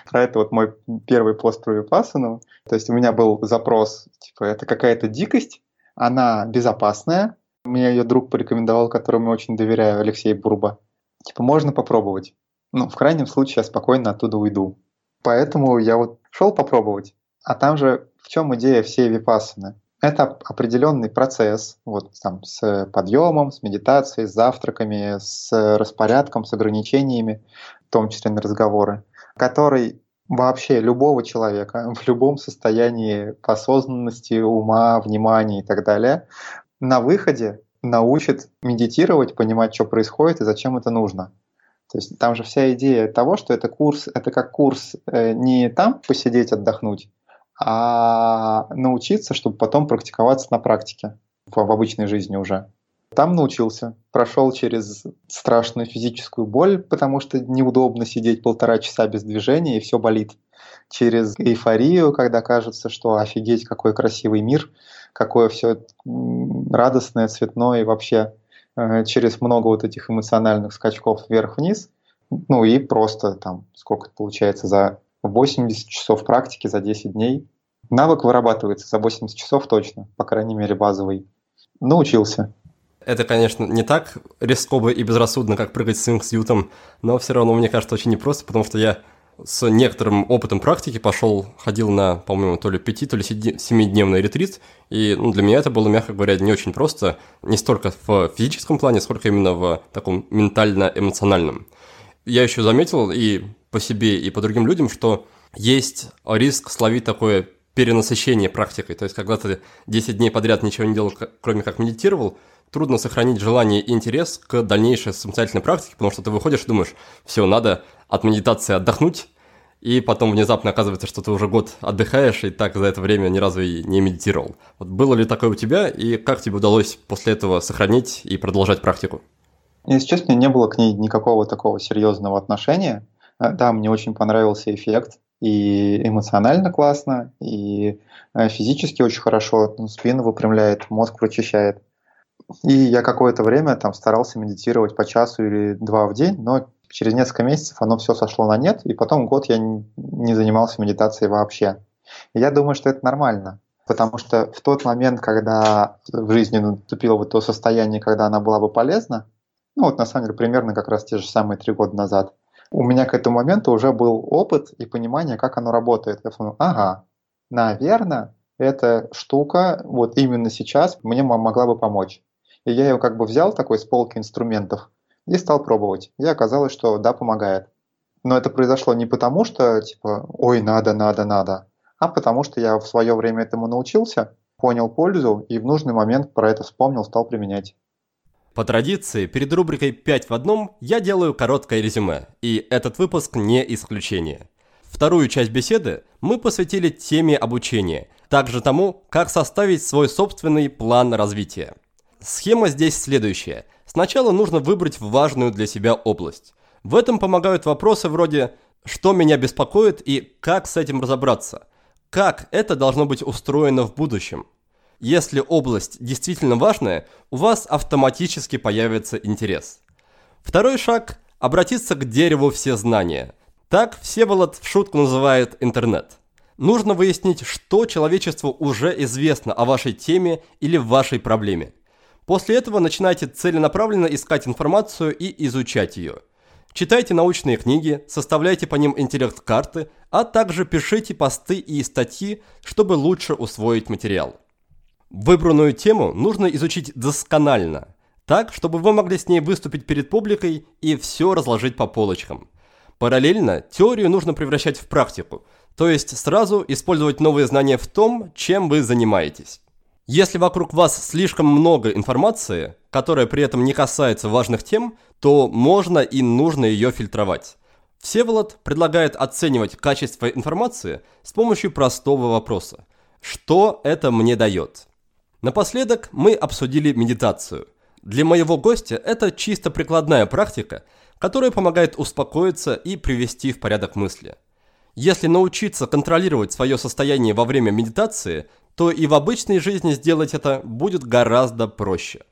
Про это вот мой первый пост про Випассану. То есть у меня был запрос, типа, это какая-то дикость, она безопасная. Мне ее друг порекомендовал, которому очень доверяю, Алексей Бурба. Типа, можно попробовать. Ну, в крайнем случае я спокойно оттуда уйду. Поэтому я вот шел попробовать. А там же в чем идея всей випассаны? Это определенный процесс, вот там с подъемом, с медитацией, с завтраками, с распорядком, с ограничениями, в том числе на разговоры, который вообще любого человека в любом состоянии осознанности, ума, внимания и так далее на выходе научит медитировать, понимать, что происходит и зачем это нужно. То есть там же вся идея того, что это курс, это как курс э, не там посидеть, отдохнуть, а научиться, чтобы потом практиковаться на практике в, в обычной жизни уже. Там научился, прошел через страшную физическую боль, потому что неудобно сидеть полтора часа без движения и все болит. Через эйфорию, когда кажется, что офигеть, какой красивый мир, какое все радостное, цветное и вообще Э, через много вот этих эмоциональных скачков вверх-вниз, ну и просто там, сколько получается, за 80 часов практики, за 10 дней. Навык вырабатывается за 80 часов точно, по крайней мере базовый. Научился. Это, конечно, не так рисково и безрассудно, как прыгать с инксьютом, но все равно, мне кажется, очень непросто, потому что я с некоторым опытом практики пошел, ходил на, по-моему, то ли 5, то ли 7-дневный ретрит, и ну, для меня это было, мягко говоря, не очень просто, не столько в физическом плане, сколько именно в таком ментально-эмоциональном. Я еще заметил и по себе, и по другим людям, что есть риск словить такое перенасыщение практикой. То есть, когда ты 10 дней подряд ничего не делал, кроме как медитировал, трудно сохранить желание и интерес к дальнейшей самостоятельной практике, потому что ты выходишь и думаешь, все, надо от медитации отдохнуть, и потом внезапно оказывается, что ты уже год отдыхаешь, и так за это время ни разу и не медитировал. Вот было ли такое у тебя, и как тебе удалось после этого сохранить и продолжать практику? Если честно, не было к ней никакого такого серьезного отношения. Э, да, мне очень понравился эффект, и эмоционально классно, и э, физически очень хорошо, ну, спину выпрямляет, мозг прочищает. И я какое-то время там старался медитировать по часу или два в день, но через несколько месяцев оно все сошло на нет, и потом год я не занимался медитацией вообще. я думаю, что это нормально. Потому что в тот момент, когда в жизни наступило вот то состояние, когда она была бы полезна, ну вот на самом деле примерно как раз те же самые три года назад, у меня к этому моменту уже был опыт и понимание, как оно работает. Я подумал, ага, наверное, эта штука вот именно сейчас мне могла бы помочь. И я ее как бы взял такой с полки инструментов и стал пробовать. И оказалось, что да, помогает. Но это произошло не потому, что типа, ой, надо, надо, надо, а потому что я в свое время этому научился, понял пользу и в нужный момент про это вспомнил, стал применять. По традиции, перед рубрикой «5 в одном» я делаю короткое резюме, и этот выпуск не исключение. Вторую часть беседы мы посвятили теме обучения, также тому, как составить свой собственный план развития. Схема здесь следующая. Сначала нужно выбрать важную для себя область. В этом помогают вопросы вроде «что меня беспокоит» и «как с этим разобраться?», «как это должно быть устроено в будущем?». Если область действительно важная, у вас автоматически появится интерес. Второй шаг – обратиться к дереву все знания – так Всеволод в шутку называет интернет. Нужно выяснить, что человечеству уже известно о вашей теме или вашей проблеме. После этого начинайте целенаправленно искать информацию и изучать ее. Читайте научные книги, составляйте по ним интеллект-карты, а также пишите посты и статьи, чтобы лучше усвоить материал. Выбранную тему нужно изучить досконально, так, чтобы вы могли с ней выступить перед публикой и все разложить по полочкам – Параллельно теорию нужно превращать в практику, то есть сразу использовать новые знания в том, чем вы занимаетесь. Если вокруг вас слишком много информации, которая при этом не касается важных тем, то можно и нужно ее фильтровать. Всеволод предлагает оценивать качество информации с помощью простого вопроса. Что это мне дает? Напоследок мы обсудили медитацию. Для моего гостя это чисто прикладная практика – которая помогает успокоиться и привести в порядок мысли. Если научиться контролировать свое состояние во время медитации, то и в обычной жизни сделать это будет гораздо проще.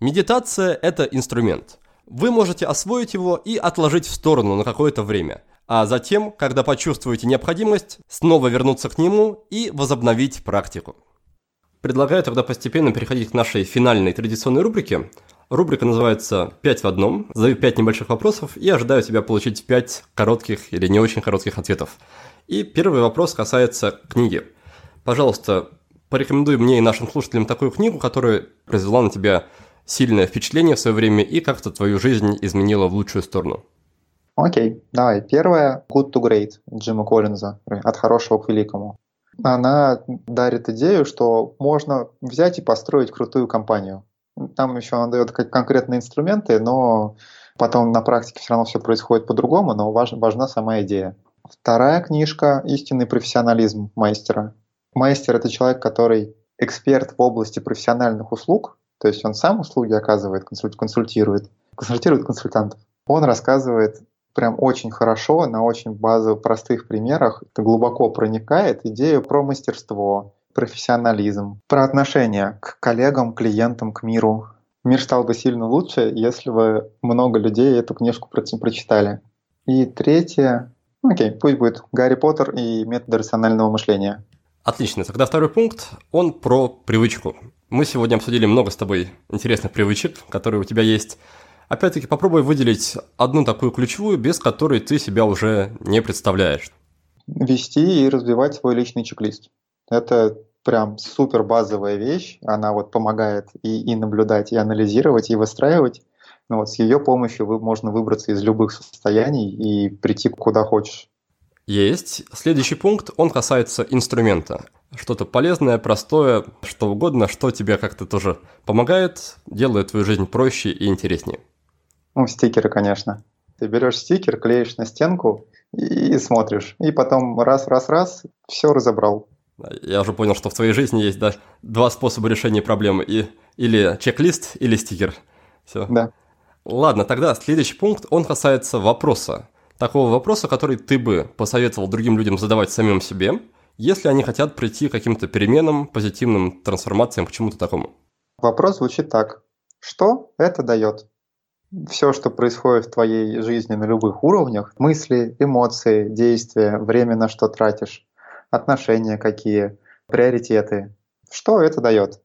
Медитация – это инструмент. Вы можете освоить его и отложить в сторону на какое-то время, а затем, когда почувствуете необходимость, снова вернуться к нему и возобновить практику. Предлагаю тогда постепенно переходить к нашей финальной традиционной рубрике – Рубрика называется «Пять в одном». Задаю пять небольших вопросов и ожидаю тебя получить пять коротких или не очень коротких ответов. И первый вопрос касается книги. Пожалуйста, порекомендуй мне и нашим слушателям такую книгу, которая произвела на тебя сильное впечатление в свое время и как-то твою жизнь изменила в лучшую сторону. Окей, okay, давай. Первая «Good to Great» Джима Коллинза «От хорошего к великому». Она дарит идею, что можно взять и построить крутую компанию. Там еще он дает конкретные инструменты, но потом на практике все равно все происходит по-другому, но важ, важна сама идея. Вторая книжка «Истинный профессионализм мастера». Мастер — это человек, который эксперт в области профессиональных услуг, то есть он сам услуги оказывает, консультирует, консультирует консультантов. Он рассказывает прям очень хорошо, на очень базовых, простых примерах, глубоко проникает идею про мастерство, профессионализм, про отношение к коллегам, клиентам, к миру. Мир стал бы сильно лучше, если бы много людей эту книжку прочитали. И третье, окей, пусть будет Гарри Поттер и методы рационального мышления. Отлично. Тогда второй пункт, он про привычку. Мы сегодня обсудили много с тобой интересных привычек, которые у тебя есть. Опять-таки попробуй выделить одну такую ключевую, без которой ты себя уже не представляешь. Вести и развивать свой личный чек-лист. Это прям супер базовая вещь. Она вот помогает и, и наблюдать, и анализировать, и выстраивать. Но вот с ее помощью вы, можно выбраться из любых состояний и прийти куда хочешь. Есть. Следующий пункт, он касается инструмента. Что-то полезное, простое, что угодно, что тебе как-то тоже помогает, делает твою жизнь проще и интереснее. Ну, стикеры, конечно. Ты берешь стикер, клеишь на стенку и смотришь. И потом раз-раз-раз все разобрал. Я уже понял, что в твоей жизни есть да, два способа решения проблемы. И, или чек-лист, или стикер. Все. Да. Ладно, тогда следующий пункт, он касается вопроса. Такого вопроса, который ты бы посоветовал другим людям задавать самим себе, если они хотят прийти к каким-то переменам, позитивным трансформациям, к чему-то такому. Вопрос звучит так. Что это дает? Все, что происходит в твоей жизни на любых уровнях, мысли, эмоции, действия, время, на что тратишь, отношения какие, приоритеты. Что это дает?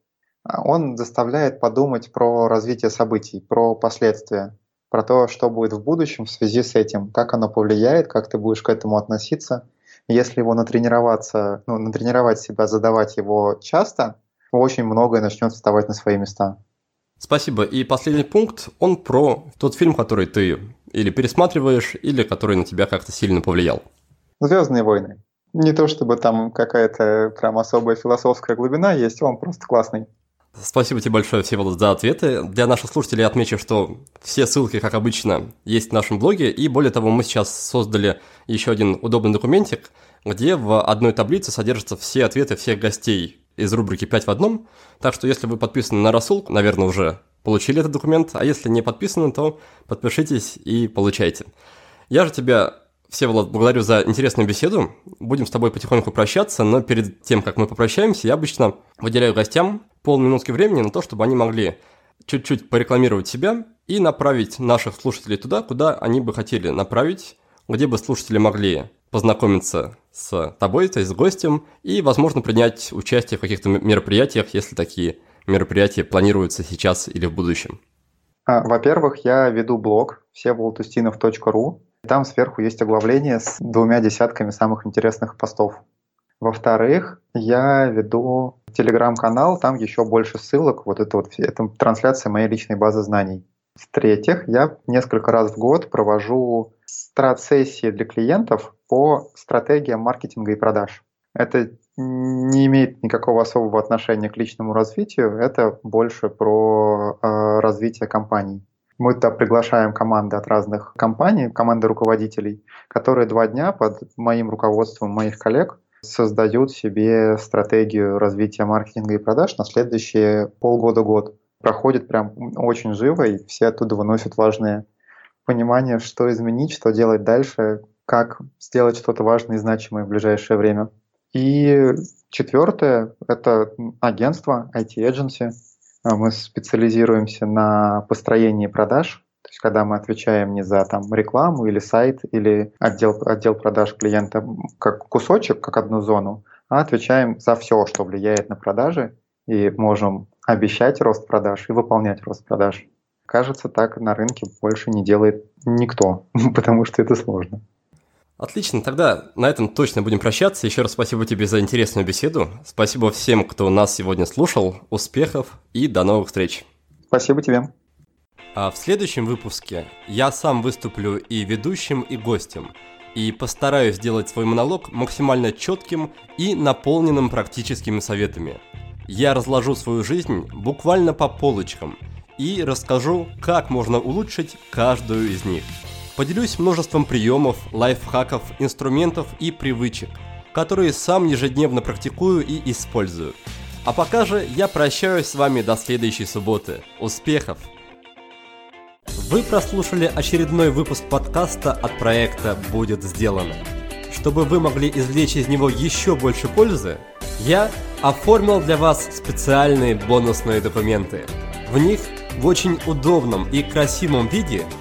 Он заставляет подумать про развитие событий, про последствия, про то, что будет в будущем в связи с этим, как оно повлияет, как ты будешь к этому относиться. Если его натренироваться, ну, натренировать себя, задавать его часто, очень многое начнет вставать на свои места. Спасибо. И последний пункт, он про тот фильм, который ты или пересматриваешь, или который на тебя как-то сильно повлиял. Звездные войны. Не то чтобы там какая-то прям особая философская глубина есть, он просто классный. Спасибо тебе большое, Всеволод, за ответы. Для наших слушателей отмечу, что все ссылки, как обычно, есть в нашем блоге, и более того, мы сейчас создали еще один удобный документик, где в одной таблице содержатся все ответы всех гостей из рубрики «5 в одном», так что если вы подписаны на рассылку, наверное, уже получили этот документ, а если не подписаны, то подпишитесь и получайте. Я же тебя Всеволод, благодарю за интересную беседу. Будем с тобой потихоньку прощаться, но перед тем, как мы попрощаемся, я обычно выделяю гостям полминутки времени на то, чтобы они могли чуть-чуть порекламировать себя и направить наших слушателей туда, куда они бы хотели направить, где бы слушатели могли познакомиться с тобой, то есть с гостем, и, возможно, принять участие в каких-то мероприятиях, если такие мероприятия планируются сейчас или в будущем. А, во-первых, я веду блог всеволодустинов.ру, там сверху есть оглавление с двумя десятками самых интересных постов. Во-вторых, я веду телеграм-канал, там еще больше ссылок, вот это вот это трансляция моей личной базы знаний. В-третьих, я несколько раз в год провожу страт-сессии для клиентов по стратегиям маркетинга и продаж. Это не имеет никакого особого отношения к личному развитию, это больше про э, развитие компаний. Мы туда приглашаем команды от разных компаний, команды руководителей, которые два дня под моим руководством моих коллег создают себе стратегию развития маркетинга и продаж на следующие полгода-год. Проходит прям очень живо, и все оттуда выносят важные понимания, что изменить, что делать дальше, как сделать что-то важное и значимое в ближайшее время. И четвертое — это агентство, IT-agency, а, мы специализируемся на построении продаж, то есть когда мы отвечаем не за там, рекламу или сайт, или отдел, отдел продаж клиента как кусочек, как одну зону, а отвечаем за все, что влияет на продажи, и можем обещать рост продаж и выполнять рост продаж. Кажется, так на рынке больше не делает никто, потому что это сложно. Отлично, тогда на этом точно будем прощаться. Еще раз спасибо тебе за интересную беседу. Спасибо всем, кто нас сегодня слушал. Успехов и до новых встреч. Спасибо тебе. А в следующем выпуске я сам выступлю и ведущим, и гостем. И постараюсь сделать свой монолог максимально четким и наполненным практическими советами. Я разложу свою жизнь буквально по полочкам и расскажу, как можно улучшить каждую из них. Поделюсь множеством приемов, лайфхаков, инструментов и привычек, которые сам ежедневно практикую и использую. А пока же я прощаюсь с вами до следующей субботы. Успехов! Вы прослушали очередной выпуск подкаста от проекта «Будет сделано». Чтобы вы могли извлечь из него еще больше пользы, я оформил для вас специальные бонусные документы. В них в очень удобном и красивом виде –